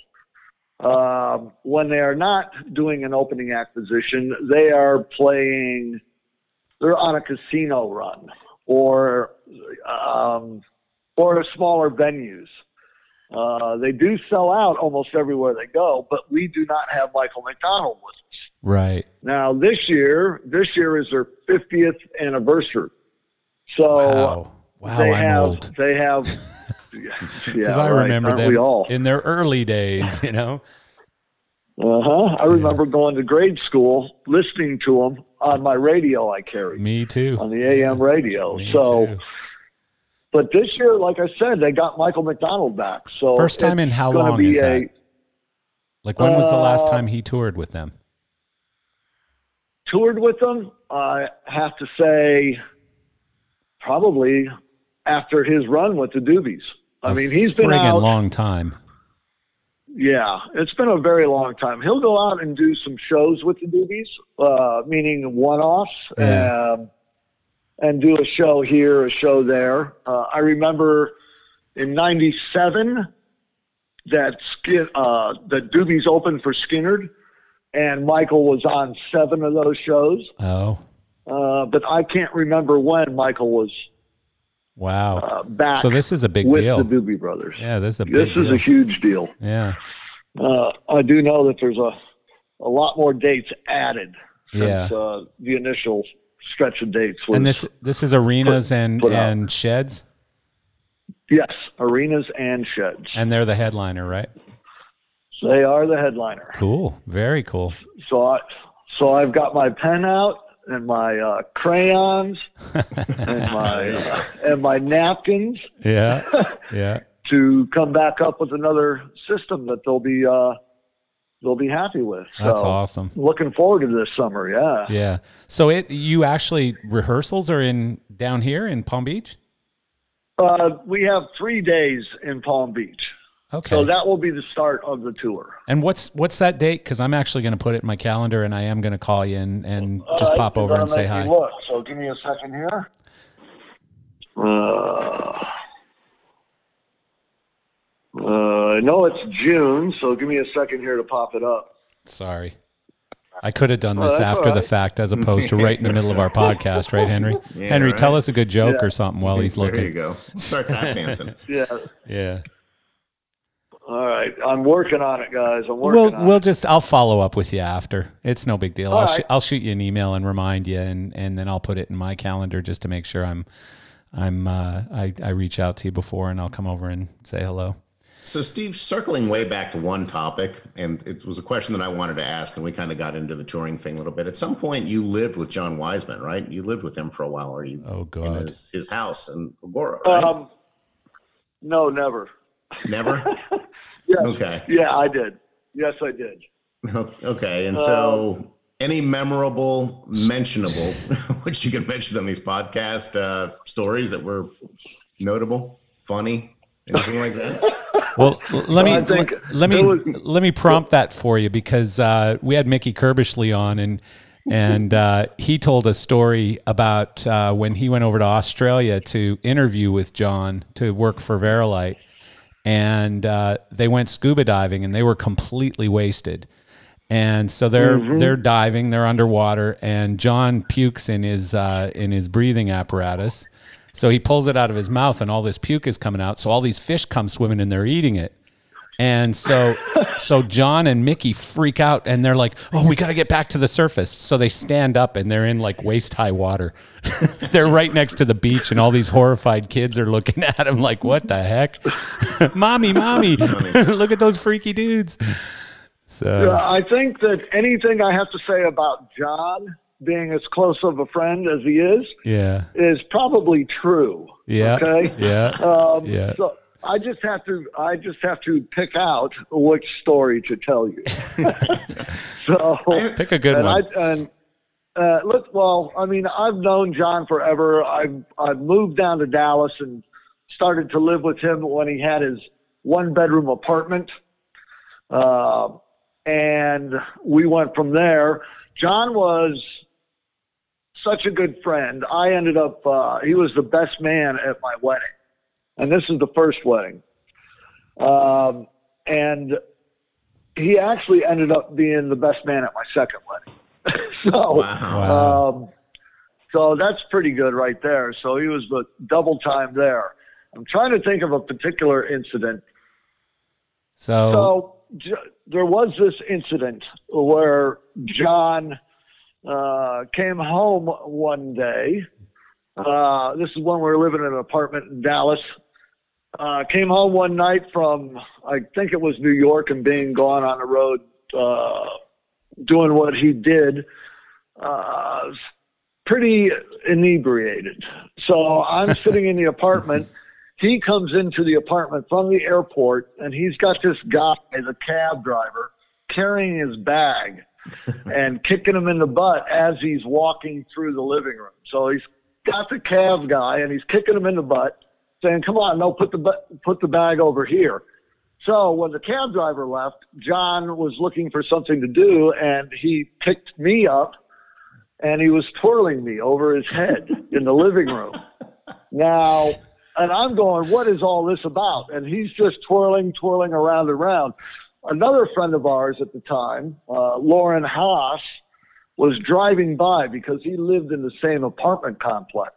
Um, when they are not doing an opening acquisition, they are playing, they're on a casino run or, um, or smaller venues. Uh, they do sell out almost everywhere they go, but we do not have Michael McDonald with us. right Now this year, this year is their 50th anniversary. So wow wow they i'm have old they have yeah, because I right. remember Aren't them in their early days. You know, uh-huh i remember going to grade school listening to them on my radio i carried me too. on the am radio Me so too. but this year like i said they got michael mcdonald back so First time in how long is a, that? Like when was the last Uh, time he toured with them? toured with them i have to say probably after his run with the doobies i A mean he's been out long time. Yeah, it's been a very long time. He'll go out and do some shows with the Doobies, uh, meaning one-offs, Yeah. um, and do a show here, a show there. Uh, I remember in '97 that Skin, uh, the Doobies opened for Skynyrd, and Michael was on seven of those shows. Oh Uh, but I can't remember when Michael was wow! uh, back so this is a big with deal. the Doobie Brothers. yeah, this is a big this is deal. a huge deal. yeah, Uh, I do know that there's a a lot more dates added since Yeah. uh, the initial stretch of dates. Was, and this this is arenas and put out. and sheds, yes, arenas and sheds. and they're the headliner, right? They are the headliner. Cool, very cool. So I so I've got my pen out and my uh, crayons and my uh, and my napkins Yeah, yeah. to come back up with another system that they'll be uh, they'll be happy with. So That's awesome. looking forward to this summer. Yeah. Yeah. So it you actually rehearsals are in down here in Palm Beach? Uh, we have three days in Palm Beach. Okay. So that will be the start of the tour. And what's what's that date? Because I'm actually going to put it in my calendar, and I am going to call you and, and just All right, pop you're over gonna and say make me hi. Look, so give me a second here. Uh, uh, I know it's June, so give me a second here to pop it up. Sorry, I could have done this that's after all the fact as opposed to right in the middle of our podcast, right, Henry? Yeah, Henry, right. tell us a good joke Yeah. or something while he's looking. There you go. Start tap dancing. Yeah. Yeah. All right. I'm working on it, guys. I'm working We'll on we'll it. just I'll follow up with you after. It's no big deal. All I'll sh- I'll shoot you an email and remind you, and and then I'll put it in my calendar just to make sure I'm I'm uh, I I reach out to you before, and I'll come over and say hello. So, Steve, circling way back to one topic, and it was a question that I wanted to ask, and we kind of got into the touring thing a little bit. At some point, you lived with John Wiseman, right? You lived with him for a while, or you? Oh in God. his, his house in Agoura, right? Um, no, never. Never. Yes. Okay. Yeah, I did. Yes, I did. Okay, and so any memorable, mentionable, which you can mention on these podcast uh, stories that were notable, funny, anything like that? Well, l- let me I think let, let me was- let me prompt that for you because uh, we had Mickey Kirbishley on and and uh, he told a story about uh, when he went over to Australia to interview with John to work for Vari-Lite, and uh, they went scuba diving and they were completely wasted. And so they're they're diving, they're underwater, and John pukes in his uh, in his breathing apparatus. So he pulls it out of his mouth, and all this puke is coming out. So all these fish come swimming, and they're eating it. And so, so John and Mickey freak out, and they're like, "Oh, we got to get back to the surface." So they stand up, and they're in like waist high water. they're right next to the beach, and all these horrified kids are looking at them like, "What the heck, mommy, mommy, look at those freaky dudes." So Uh, I think that anything I have to say about John being as close of a friend as he is yeah, is probably true. yeah, Okay. yeah, Um, yeah. So I just have to I just have to pick out which story to tell you. so Pick a good and one. I and uh, look, well, I mean, I've known John forever. I've I've moved down to Dallas and started to live with him when he had his one bedroom apartment, uh, and we went from there. John was such a good friend. I ended up uh, he was the best man at my wedding, and this is the first wedding, um, and he actually ended up being the best man at my second wedding. so, Wow. Wow. um, so that's pretty good right there. So he was the double time there. I'm trying to think of a particular incident. So, So J- there was this incident where John uh, came home one day. Uh, this is when we were living in an apartment in Dallas. Uh, came home one night from, I think it was New York, and being gone on the road, uh, doing what he did, uh, pretty inebriated. So I'm sitting in the apartment. He comes into the apartment from the airport, and he's got this guy, the cab driver, carrying his bag and kicking him in the butt as he's walking through the living room. So he's got the cab guy, and he's kicking him in the butt, saying, "Come on, no, put the put the bag over here." So when the cab driver left, John was looking for something to do, and he picked me up, and he was twirling me over his head in the living room. Now, and I'm going, what is all this about? And he's just twirling, twirling around and around. Another friend of ours at the time, uh, Lauren Haas, was driving by because he lived in the same apartment complex.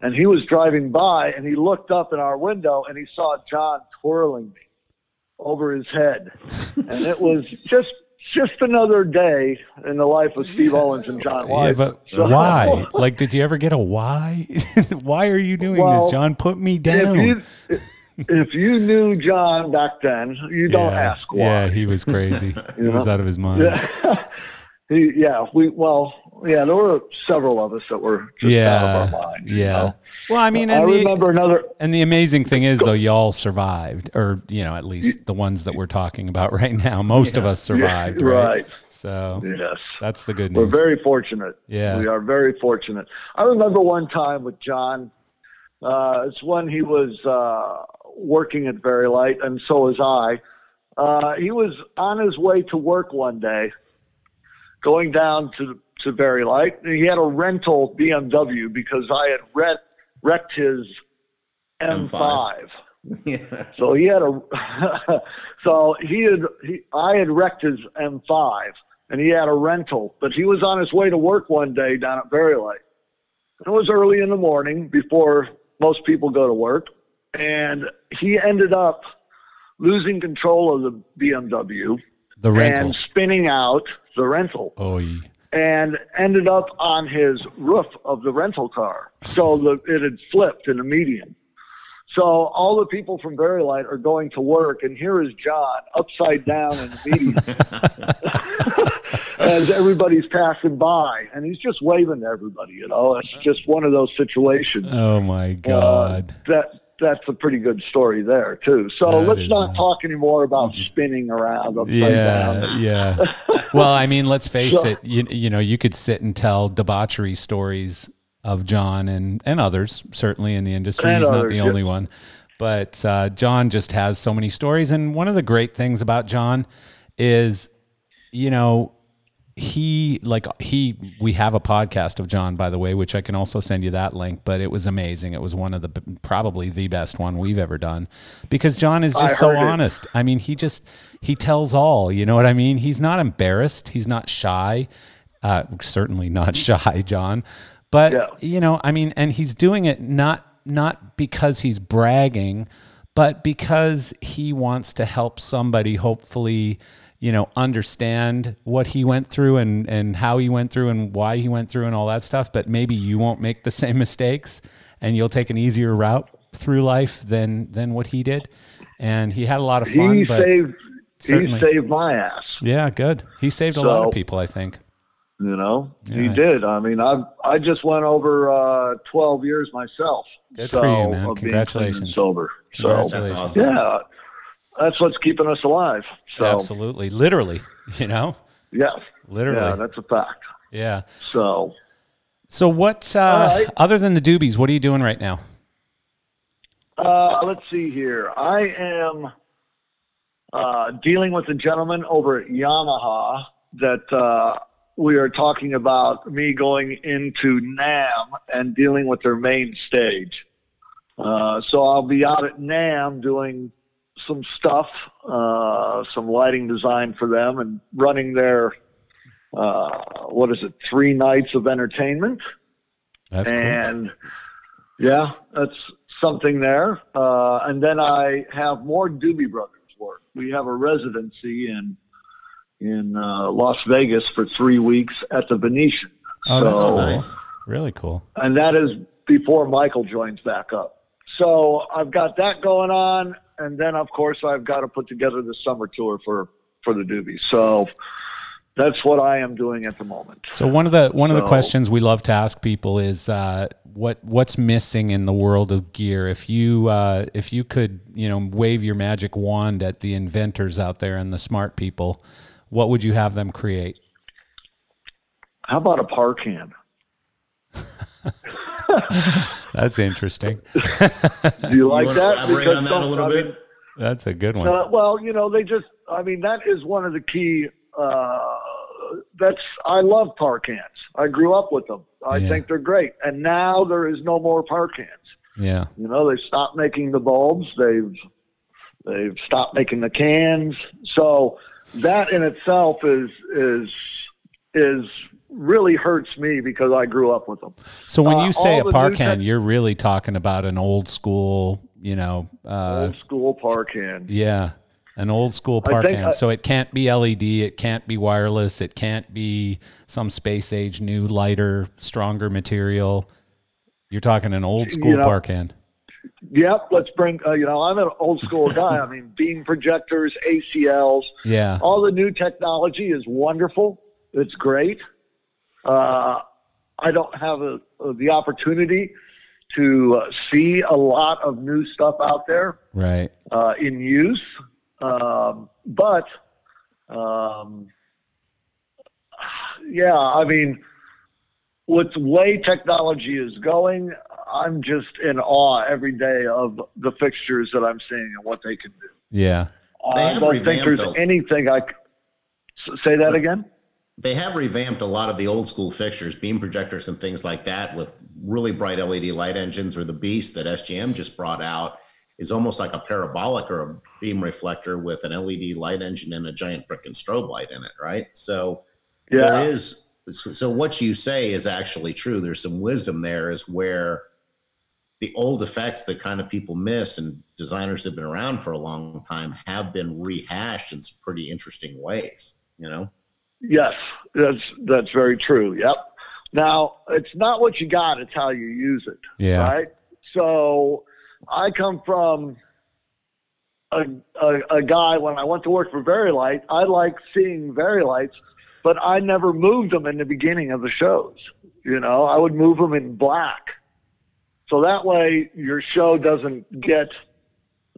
And he was driving by and he looked up in our window and he saw John twirling me over his head. and it was just just another day in the life of Steve Owens and John yeah, but So- why? Like, did you ever get a why? why are you doing Well, this, John? Put me down. If you, if you knew John back then, you don't yeah, ask why. Yeah, he was crazy. he You was know? out of his mind. Yeah. he, yeah, we well, yeah, there were several of us that were just Yeah, out of our mind. you yeah. know? Well, I mean, I and the, remember another. and the amazing thing is, though, y'all survived, or you know, at least the ones that we're talking about right now. Most of us survived, right? right. So Yes, that's the good news. we're very fortunate. Yeah. we are very fortunate. I remember one time with John. Uh, it's when he was uh, working at Vari-Lite, and so was I. Uh, he was on his way to work one day, going down to to Vari-Lite. and He had a rental BMW because I had rent, wrecked his M5. yeah. So he had a, so he had, he, I had wrecked his M5 and he had a rental, but he was on his way to work one day down at Vari-Lite. It was early in the morning before most people go to work. And he ended up losing control of the BMW the rental. and spinning out the rental. Oh, ye- and ended up on his roof of the rental car. So the, it had flipped in the median. So all the people from Vari-Lite are going to work, and here is John upside down in the median as everybody's passing by, and he's just waving to everybody. You know, it's just one of those situations. Oh my God. Uh, that that's a pretty good story there too. So That let's not nice. talk anymore about spinning around yeah, down. yeah. Well, I mean, let's face So- it. You, you know, you could sit and tell debauchery stories of John and and others certainly in the industry. He's not others, the yeah. only one, but uh, John just has so many stories. And one of the great things about John is, you know, he like he we have a podcast of John by the way which I can also send you that link but it was amazing. It was one of the probably the best one we've ever done because John is I just so it. honest. I mean he just he tells all you know what I mean? He's not embarrassed. He's not shy. Uh, certainly not shy John but Yeah. you know I mean and he's doing it not not because he's bragging but because he wants to help somebody hopefully you know understand what he went through and and how he went through and why he went through and all that stuff but maybe you won't make the same mistakes and you'll take an easier route through life than than what he did and he had a lot of fun He but saved certainly. he saved my ass. yeah good he saved a lot of people i think You know, he did. I mean, I I just went over uh, twelve years myself. Good for you, man. of being clean and Congratulations. sober. So Congratulations. That's awesome. yeah, that's what's keeping us alive. So absolutely literally you know yes, literally yeah, that's a fact. yeah So so what uh right. other than the doobies what are you doing right now uh, let's see here. I am uh, dealing with a gentleman over at Yamaha that uh, we are talking about me going into NAMM and dealing with their main stage. Uh, so I'll be out at NAMM doing some stuff, uh, some lighting design for them, and running their uh, what is it? Three nights of entertainment that's cool and yeah, that's something there. Uh, and then I have more Doobie Brothers work. We have a residency in in uh, Las Vegas for three weeks at the Venetian. Oh, that's So- cool. Nice. Really cool. and that is before Michael joins back up. So I've got that going on, and then of course I've got to put together the summer tour for for the Doobie. So that's what I am doing at the moment. So one of the one of the questions we love to ask people is uh, what what's missing in the world of gear. If you uh, if you could you know wave your magic wand at the inventors out there and the smart people, what would you have them create? How about a par can? That's interesting. Do you like wanna that? elaborate Because on that a little I bit? mean, That's a good one. Uh, well, you know, they just, I mean, that is one of the key, uh, that's, I love par cans. I grew up with them. I Yeah. think they're great. And now there is no more par cans. Yeah. You know, they've stopped making the bulbs. They've, they've stopped making the cans. So that in itself is, is, is really hurts me because I grew up with them. So when Uh, you say a park tech- you're really talking about an old school, you know, uh, Old school par can. yeah, an old school par can. I- so it can't be LED, it can't be wireless, it can't be some space age new, lighter, stronger material. You're talking an old school You know- par can. Yep, let's bring. Uh, you know, I'm an old school guy. I mean, beam projectors, ACLs, Yeah. all the new technology is wonderful. It's great. Uh, I don't have a, the opportunity to uh, see a lot of new stuff out there Right. uh, in use, um, but um, yeah, I mean, with the way technology is going, I'm just in awe every day of the fixtures that I'm seeing and what they can do. Yeah. I don't think there's revamped a- anything I. c- s- Say that again. They have revamped a lot of the old school fixtures, beam projectors and things like that with really bright LED light engines or the beast that SGM just brought out is almost like a parabolic or a beam reflector with an LED light engine and a giant freaking strobe light in it, right? So Yeah. there is so what you say is actually true. There's some wisdom there is where the old effects that kind of people miss and designers have been around for a long time have been rehashed in some pretty interesting ways, you know? Yes, that's that's very true. Yep. Now it's not what you got; it's how you use it. Yeah. Right. So I come from a, a, a guy when I went to work for Vari-Lite. I like seeing Vari-Lites, but I never moved them in the beginning of the shows. You know, I would move them in black, so that way your show doesn't get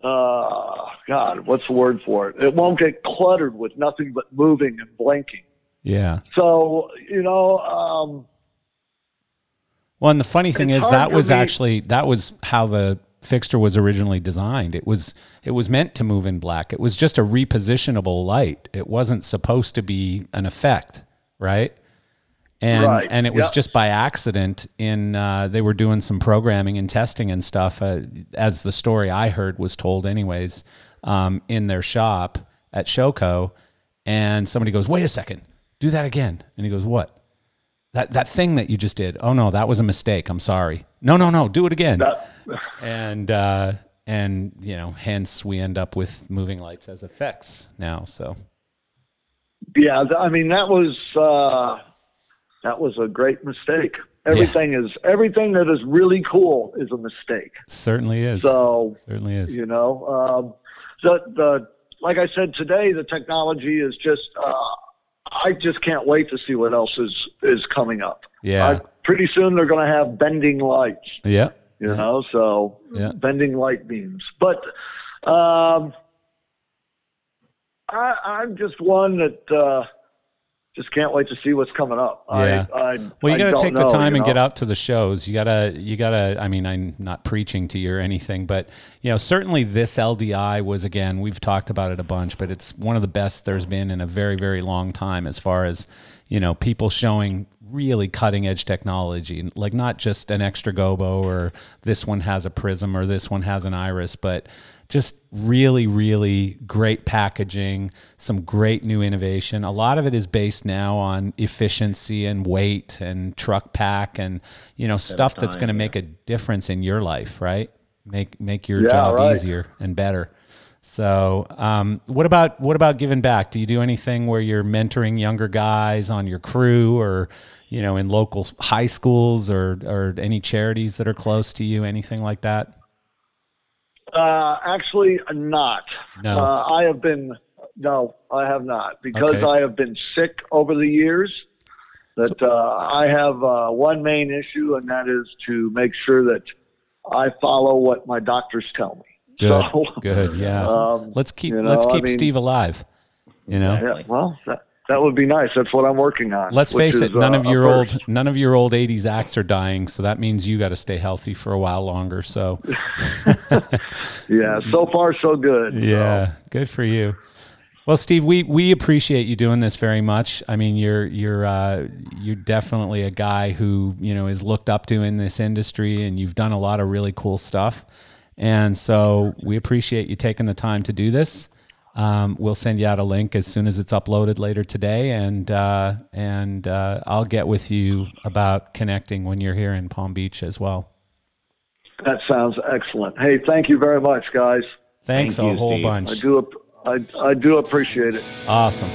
uh, God, what's the word for it? It won't get cluttered with nothing but moving and blinking. Yeah. So, you know, um, Well, and the funny thing is that was me- actually that was how the fixture was originally designed. It was it was meant to move in black. It was just a repositionable light. It wasn't supposed to be an effect, right? And Right, and it was yep. just by accident. In uh, they were doing some programming and testing and stuff, uh, as the story I heard was told, anyways, um, in their shop at Showco, and somebody goes, "Wait a second, do that again," and he goes, "What?" That that thing that you just did. Oh no, that was a mistake. I'm sorry. No, no, no. Do it again. that, and uh, and you know, hence we end up with moving lights as effects now. So yeah, I mean, that was, uh, that was a great mistake. Everything is, everything that is really cool is a mistake. certainly is. So, certainly is. you know, um, the, the, like I said today, the technology is just, uh, I just can't wait to see what else is, is coming up. Yeah. Uh, pretty soon they're going to have bending lights. yeah. you know so Yeah. bending light beams but um I, i'm just one that uh just can't wait to see what's coming up Yeah. I, I, Well, you got to take the know, time and get out to the shows. You got to, you got to, I mean, I'm not preaching to you or anything, but, you know, certainly this LDI was, again, we've talked about it a bunch, but it's one of the best there's been in a very, very long time as far as, you know, people showing really cutting edge technology, like not just an extra gobo or this one has a prism or this one has an iris, but just really, really great packaging, some great new innovation. A lot of it is based now on efficiency and weight and truck pack and you know stuff that's going to yeah. make a difference in your life, right? Make make your Yeah, job right. easier and better. So, um, what about what about giving back? Do you do anything where you're mentoring younger guys on your crew, or you know, in local high schools, or or any charities that are close to you, anything like that? Uh actually not No. uh, i have been no i have not because Okay. i have been sick over the years that uh, i have uh, one main issue and that is to make sure that i follow what my doctors tell me Good, So, good, yeah. um, let's keep you let's know, I keep mean- Steve alive. You know, Yeah, well, that, that would be nice. That's what I'm working on. let's face it, None uh, of your first. old none of your old '80s acts are dying, so that means you got to stay healthy for a while longer. So, Yeah, so far so good. yeah, good for you. Well, Steve, we we appreciate you doing this very much. I mean, you're you're uh, you're definitely a guy who you know is looked up to in this industry, and you've done a lot of really cool stuff. And so we appreciate you taking the time to do this. Um, we'll send you out a link as soon as it's uploaded later today, and uh, and uh, I'll get with you about connecting when you're here in Palm Beach as well. That sounds excellent. Hey, thank you very much, guys. Thanks Thank a you, whole Steve. I bunch. do ap- I, I do appreciate it. Awesome.